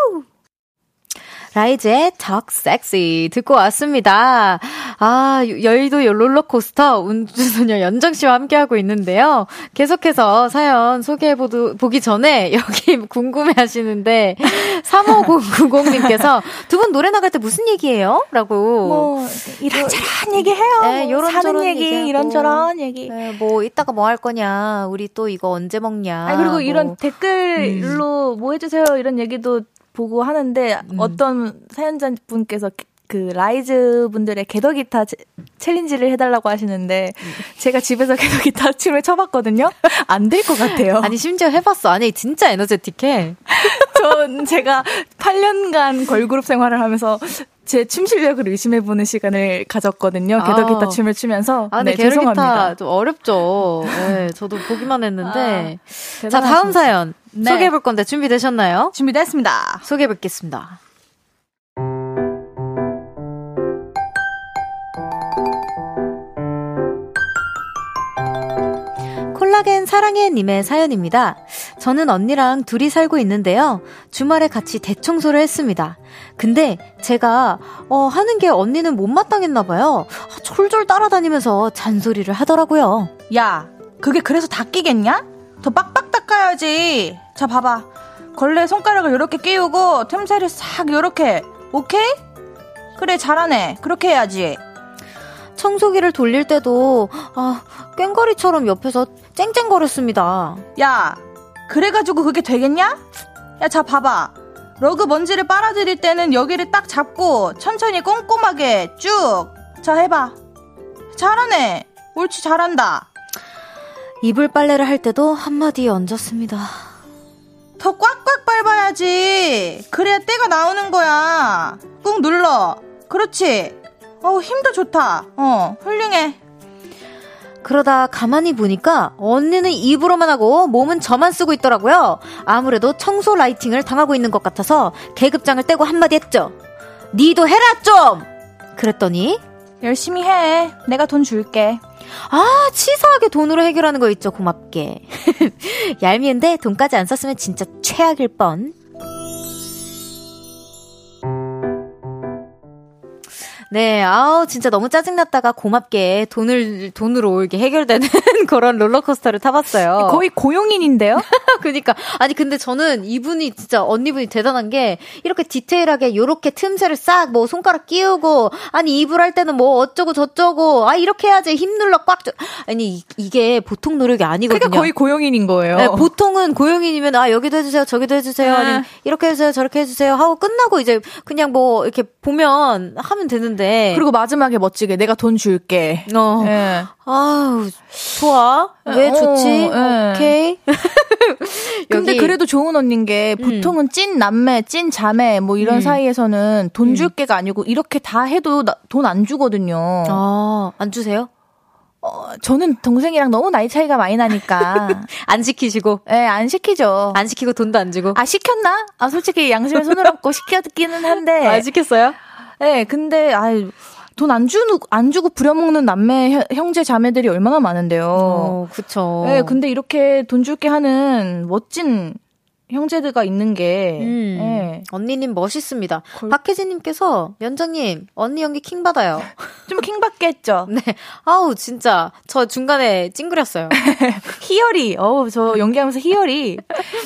라이즈의 Talk Sexy 듣고 왔습니다. 아, 여의도 롤러코스터 우주소녀 연정씨와 함께하고 있는데요. 계속해서 사연 소개해보기 전에 (laughs) 여기 궁금해 하시는데, 35090님께서 두 분 노래 나갈 때 무슨 얘기예요? 라고. 뭐 이런저런 얘기해요. 네, 뭐 사는 얘기, 얘기하고. 이런저런 얘기. 네, 뭐, 이따가 뭐 할 거냐. 우리 또 이거 언제 먹냐. 아 그리고 뭐. 이런 댓글로 뭐 해주세요 이런 얘기도 보고 하는데 음. 어떤 사연자 분께서 그 라이즈 분들의 개더 기타 체- 챌린지를 해달라고 하시는데 음. 제가 집에서 (laughs) 개더 기타 춤을 춰봤거든요. 안 될 것 같아요. 아니, 심지어 해봤어. 아니, 진짜 에너제틱해. (laughs) 전 제가 8년간 걸그룹 생활을 하면서 제춤 실력을 의심해보는 시간을 가졌거든요. 개더 아. 기타 춤을 추면서. 아, 네, 게르기타 죄송합니다. 좀 어렵죠. 네, 저도 보기만 했는데. 자, 대단하십니다. 다음 사연 네. 소개해 볼 건데 준비되셨나요? 준비됐습니다. 소개해 뵙겠습니다. 콜라겐 사랑해 님의 사연입니다. 저는 언니랑 둘이 살고 있는데요. 주말에 같이 대청소를 했습니다. 근데 제가 어, 하는 게 언니는 못마땅했나 봐요. 아, 졸졸 따라다니면서 잔소리를 하더라고요. 야, 그게 그래서 다 끼겠냐? 더 빡빡 닦아야지. 자, 봐봐. 걸레 손가락을 이렇게 끼우고 틈새를 싹 이렇게. 오케이? 그래, 잘하네. 그렇게 해야지. 청소기를 돌릴 때도 아, 꽹과리처럼 옆에서 쨍쨍거렸습니다. 야, 그래가지고 그게 되겠냐? 야, 자, 봐봐. 러그 먼지를 빨아들일 때는 여기를 딱 잡고 천천히 꼼꼼하게 쭉. 자, 해봐. 잘하네. 옳지, 잘한다. 이불 빨래를 할 때도 한마디 얹었습니다. 더 꽉꽉 밟아야지. 그래야 때가 나오는 거야. 꾹 눌러. 그렇지. 어우, 힘도 좋다. 어, 훌륭해. 그러다 가만히 보니까 언니는 입으로만 하고 몸은 저만 쓰고 있더라고요. 아무래도 청소 라이팅을 당하고 있는 것 같아서 계급장을 떼고 한마디 했죠. 니도 해라 좀! 그랬더니 열심히 해. 내가 돈 줄게. 아 치사하게 돈으로 해결하는 거 있죠 고맙게. (laughs) 얄미운데 돈까지 안 썼으면 진짜 최악일 뻔. 네, 아우, 진짜 너무 짜증났다가 고맙게 돈을, 돈으로 이렇게 해결되는 (laughs) 그런 롤러코스터를 타봤어요. 거의 고용인인데요? (laughs) 그니까. 아니, 근데 저는 이분이 진짜 언니분이 대단한 게 이렇게 디테일하게 요렇게 틈새를 싹 뭐 손가락 끼우고 아니, 이불 할 때는 뭐 어쩌고 저쩌고 아, 이렇게 해야지 힘 눌러 꽉 줘. 아니, 이, 게 보통 노력이 아니거든요. 그러니까 거의 고용인인 거예요. 네, 보통은 고용인이면 아 여기도 해주세요 저기도 해주세요 네. 아니면 이렇게 해주세요 저렇게 해주세요 하고 끝나고 이제 그냥 뭐 이렇게 보면 하면 되는데 그리고 마지막에 멋지게 내가 돈 줄게. 어 예. 아우 좋아 왜 어, 좋지 예. 오케이 (laughs) 근데 그래도 좋은 언닌 게 보통은 찐 남매, 찐 자매 뭐 이런 음. 사이에서는 돈 줄게가 아니고 이렇게 다 해도 돈 안 주거든요. 아 안 주세요 어, 저는 동생이랑 너무 나이 차이가 많이 나니까 (laughs) 안 시키시고 예, 안 시키죠. 안 시키고 돈도 안 주고 아 시켰나? 아 솔직히 양심에 손을 얹고 시켰기는 한데. 안 시켰어요 네, 근데 아이 돈안 주고 안 주고 부려먹는 남매 혀- 형제 자매들이 얼마나 많은데요. 어 그쵸 네, 근데 이렇게 돈 줄게 하는 멋진 형제들과 있는 게 음. 예, 언니님 멋있습니다. 골- 박혜진님께서 연정님 언니 연기 킹 받아요. (laughs) 좀 킹 받겠죠. (laughs) 네, 아우 진짜 저 중간에 찡그렸어요. (laughs) 희열이, 어우, 저 연기하면서 희열이.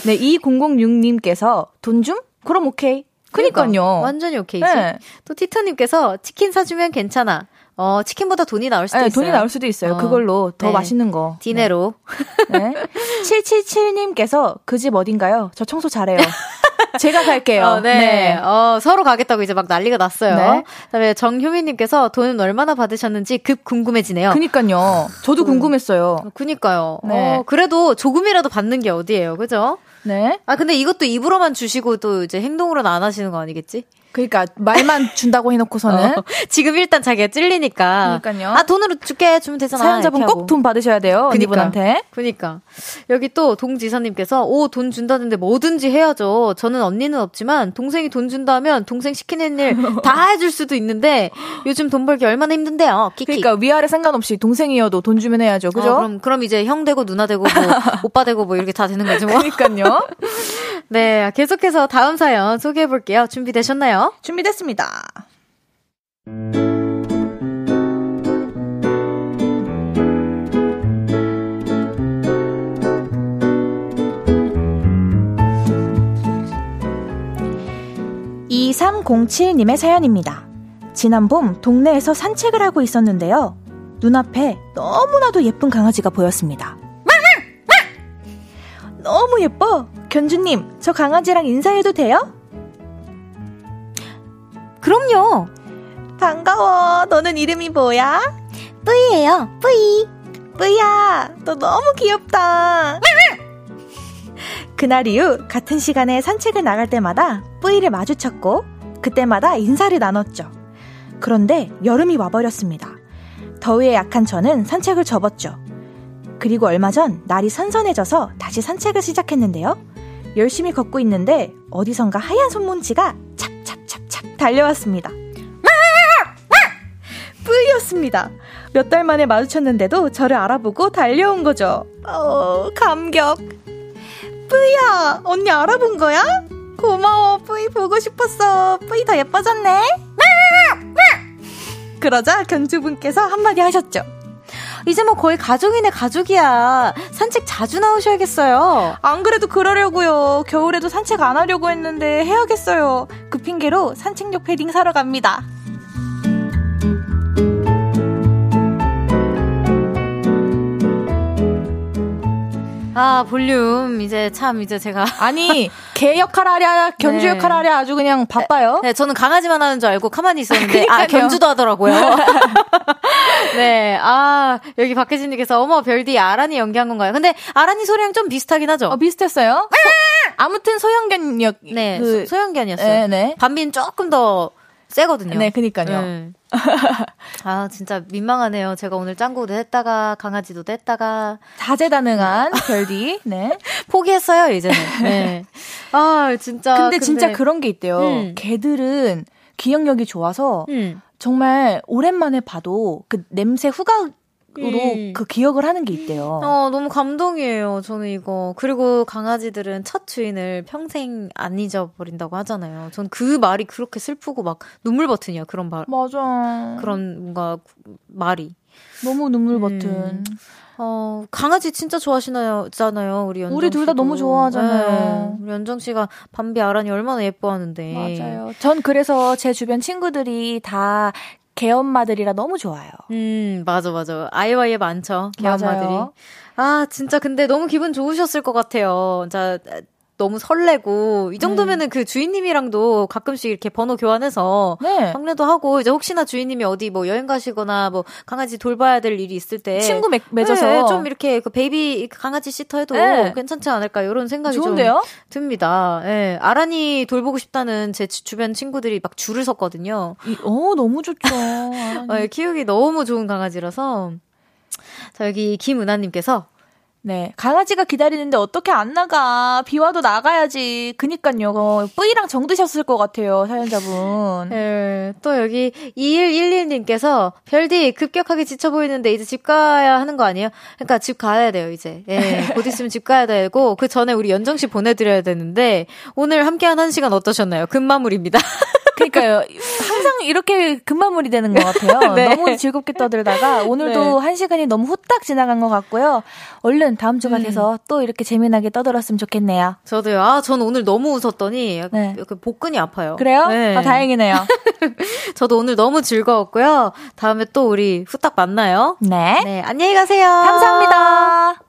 네, 2006님께서 돈 좀? 그럼 오케이. 그니까요. 그러니까, 완전히 오케이지. 네. 또 티타님께서 치킨 사주면 괜찮아. 어 치킨보다 돈이 나올 수도 네, 있어요. 돈이 나올 수도 있어요. 어. 그걸로 더 네. 맛있는 거. 디네로. 네. (laughs) 777님께서 그 집 어딘가요? 저 청소 잘해요. (laughs) 제가 갈게요. 어, 네. 어, 서로 가겠다고 이제 막 난리가 났어요. 네. 그다음에 정효민님께서 돈은 얼마나 받으셨는지 급 궁금해지네요. 그니까요. 저도 궁금했어요. 그니까요. 네. 어, 그래도 조금이라도 받는 게 어디예요, 그죠? 네. 아 근데 이것도 입으로만 주시고 또 이제 행동으로는 안 하시는 거 아니겠지? 그러니까 말만 (laughs) 준다고 해놓고서는 어, 지금 일단 자기가 찔리니까. 그러니까요. 아 돈으로 줄게 주면 되잖아. 사연자분. 꼭 돈 받으셔야 돼요. 그니까. 언니분한테. 그니까. 여기 또 동지사님께서, 오, 돈 준다는데 뭐든지 해야죠. 저는 언니는 없지만, 동생이 돈 준다면 동생 시키는 일 (laughs) 다 해줄 수도 있는데, 요즘 돈 벌기 얼마나 힘든데요. 키키. 그러니까 위아래 상관없이 동생이어도 돈 주면 해야죠. 그죠? 어, 그럼, 그럼 이제 형 되고 누나 되고 뭐, (laughs) 오빠 되고 뭐 이렇게 다 되는 거죠 뭐. 그러니까요. 네, 계속해서 다음 사연 소개해 볼게요. 준비되셨나요? 준비됐습니다. 이 2307님의 사연입니다. 지난 봄 동네에서 산책을 하고 있었는데요. 눈앞에 너무나도 예쁜 강아지가 보였습니다. 너무 예뻐! 견주님, 저 강아지랑 인사해도 돼요? 그럼요. 반가워. 너는 이름이 뭐야? 뿌이예요. 뿌이. 뿌야, 너 너무 귀엽다. 그날 이후 같은 시간에 산책을 나갈 때마다 뿌이를 마주쳤고 그때마다 인사를 나눴죠. 그런데 여름이 와버렸습니다. 더위에 약한 저는 산책을 접었죠. 그리고 얼마 전 날이 선선해져서 다시 산책을 시작했는데요. 열심히 걷고 있는데 어디선가 하얀 손뭉치가 찹찹찹찹 달려왔습니다. 뿌이였습니다. 몇 달 만에 마주쳤는데도 저를 알아보고 달려온 거죠. 어, 감격. 뿌이야, 언니 알아본 거야? 고마워, 뿌이 보고 싶었어. 뿌이 더 예뻐졌네. 그러자 견주분께서 한마디 하셨죠. 이제 뭐 거의 가족이네 가족이야. 산책 자주 나오셔야겠어요. 안 그래도 그러려고요. 겨울에도 산책 안 하려고 했는데 해야겠어요. 그 핑계로 산책용 패딩 사러 갑니다. 아 볼륨 이제 참 이제 제가 (laughs) 아니, 개 역할 하랴, 견주 네. 역할 하랴 아주 그냥 바빠요. 네, 저는 강아지만 하는 줄 알고 가만히 있었는데 아. 견주도 하더라고요. (laughs) 네, 아 여기 박혜진님께서 어머 별디 아란이 연기한 건가요? 근데 아란이 소리랑 좀 비슷하긴 하죠. 어, 비슷했어요. 소- 아무튼 소형견 역. 네, 그, 소, 소형견이었어요. 네, 네. 반비는 조금 더 세거든요. 네, 그니까요. 네. 아 진짜 민망하네요. 제가 오늘 짱구도 했다가 강아지도 했다가 다재다능한 별디. 네. (laughs) 포기했어요 이제는. 네. 아 진짜. 근데, 진짜 그런 게 있대요. 음. 개들은 기억력이 좋아서 음. 정말 오랜만에 봐도 그 냄새 후각 으로 음. 그 기억을 하는 게 있대요. 어, 너무 감동이에요, 저는 이거. 그리고 강아지들은 첫 주인을 평생 안 잊어버린다고 하잖아요. 전 그 말이 그렇게 슬프고 막 눈물 버튼이야, 그런 말. 맞아. 그런 뭔가 말이. 너무 눈물 음. 버튼. 어, 강아지 진짜 좋아하시나요, 잖아요, 우리 연정 우리 둘 다. 너무 좋아하잖아요. 네. 우리 연정 씨가 밤비 아란이 얼마나 예뻐하는데. 맞아요. 전 그래서 제 주변 친구들이 다 개엄마들이라 너무 좋아요. 음, 맞아, 맞아. 아이와이에 많죠, 개엄마들이. 아, 진짜 근데 너무 기분 좋으셨을 것 같아요. 자, 너무 설레고, 이 정도면은 음. 그 주인님이랑도 가끔씩 이렇게 번호 교환해서 네. 산책도 하고, 이제 혹시나 주인님이 어디 뭐 여행 가시거나 뭐 강아지 돌봐야 될 일이 있을 때. 친구 맺, 맺어서 네, 좀 이렇게 그 baby 강아지 sitter 해도 네. 괜찮지 않을까, 이런 생각이 좋은데요? 좀 듭니다. 예. 아란이 돌보고 싶다는 제 주- 주변 친구들이 막 줄을 섰거든요. 이- 어, 너무 좋죠. (laughs) 어, 키우기 너무 좋은 강아지라서. 자, 여기 김은하님께서 네. 강아지가 기다리는데 어떻게 안 나가? 비 와도 나가야지. 그니까요. 어, 뿌이랑 정드셨을 것 같아요, 사연자분. 예, 또 여기 2111님께서 별디 급격하게 지쳐 보이는데 이제 집 가야 하는 거 아니에요? 그러니까 집 가야 돼요, 이제. 예, (laughs) 곧 있으면 집 가야 되고 그 전에 우리 연정 씨 보내드려야 되는데 오늘 함께한 한 시간 어떠셨나요? 금마무리입니다. (laughs) 그러니까요. 항상 이렇게 금마무리 되는 것 같아요. (laughs) 네. 너무 즐겁게 떠들다가 오늘도 한 시간이 너무 후딱 지나간 것 같고요. 얼른 다음 주가 돼서 또 이렇게 재미나게 떠들었으면 좋겠네요. 저도요. 아, 전 오늘 너무 웃었더니 네. 약간 복근이 아파요. 그래요? 네. 아, 다행이네요. (laughs) 저도 오늘 너무 즐거웠고요. 다음에 또 우리 후딱 만나요. 네. 네, 안녕히 가세요. 감사합니다.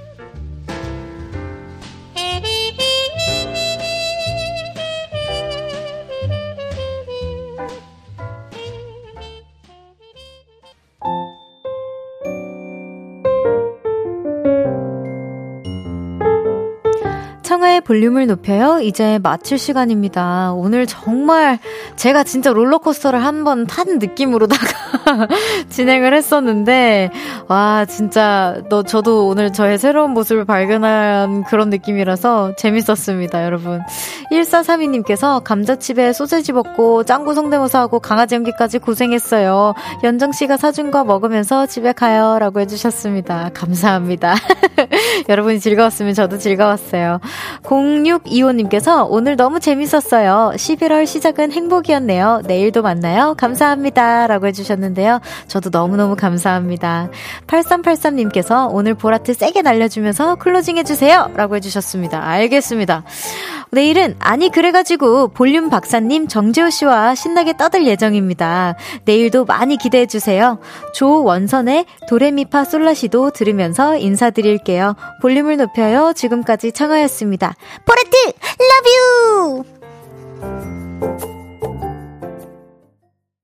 청하의 볼륨을 높여요. 이제 마칠 시간입니다. 오늘 정말 제가 진짜 롤러코스터를 한 번 탄 느낌으로다가 (laughs) 진행을 했었는데, 와, 진짜, 너, 저도 오늘 저의 새로운 모습을 발견한 그런 느낌이라서 재밌었습니다, 여러분. 1432님께서 감자칩에 소세지 먹고 짱구 성대모사하고 강아지 연기까지 고생했어요. 연정씨가 사준 거 먹으면서 집에 가요. 라고 해주셨습니다. 감사합니다. (laughs) 여러분이 즐거웠으면 저도 즐거웠어요. 0625님께서 오늘 너무 재밌었어요. 11월 시작은 행복이었네요. 내일도 만나요. 감사합니다. 라고 해주셨는데요. 저도 너무너무 감사합니다. 8383님께서 오늘 보라트 세게 날려주면서 closing 해주세요. 라고 해주셨습니다. 알겠습니다. 내일은 아니 그래가지고 볼륨 박사님 정재호 씨와 신나게 떠들 예정입니다. 내일도 많이 기대해 주세요. 조원선의 도레미파 솔라시도 들으면서 인사드릴게요. 볼륨을 높여요. 지금까지 청하였습니다. 보라트 love you.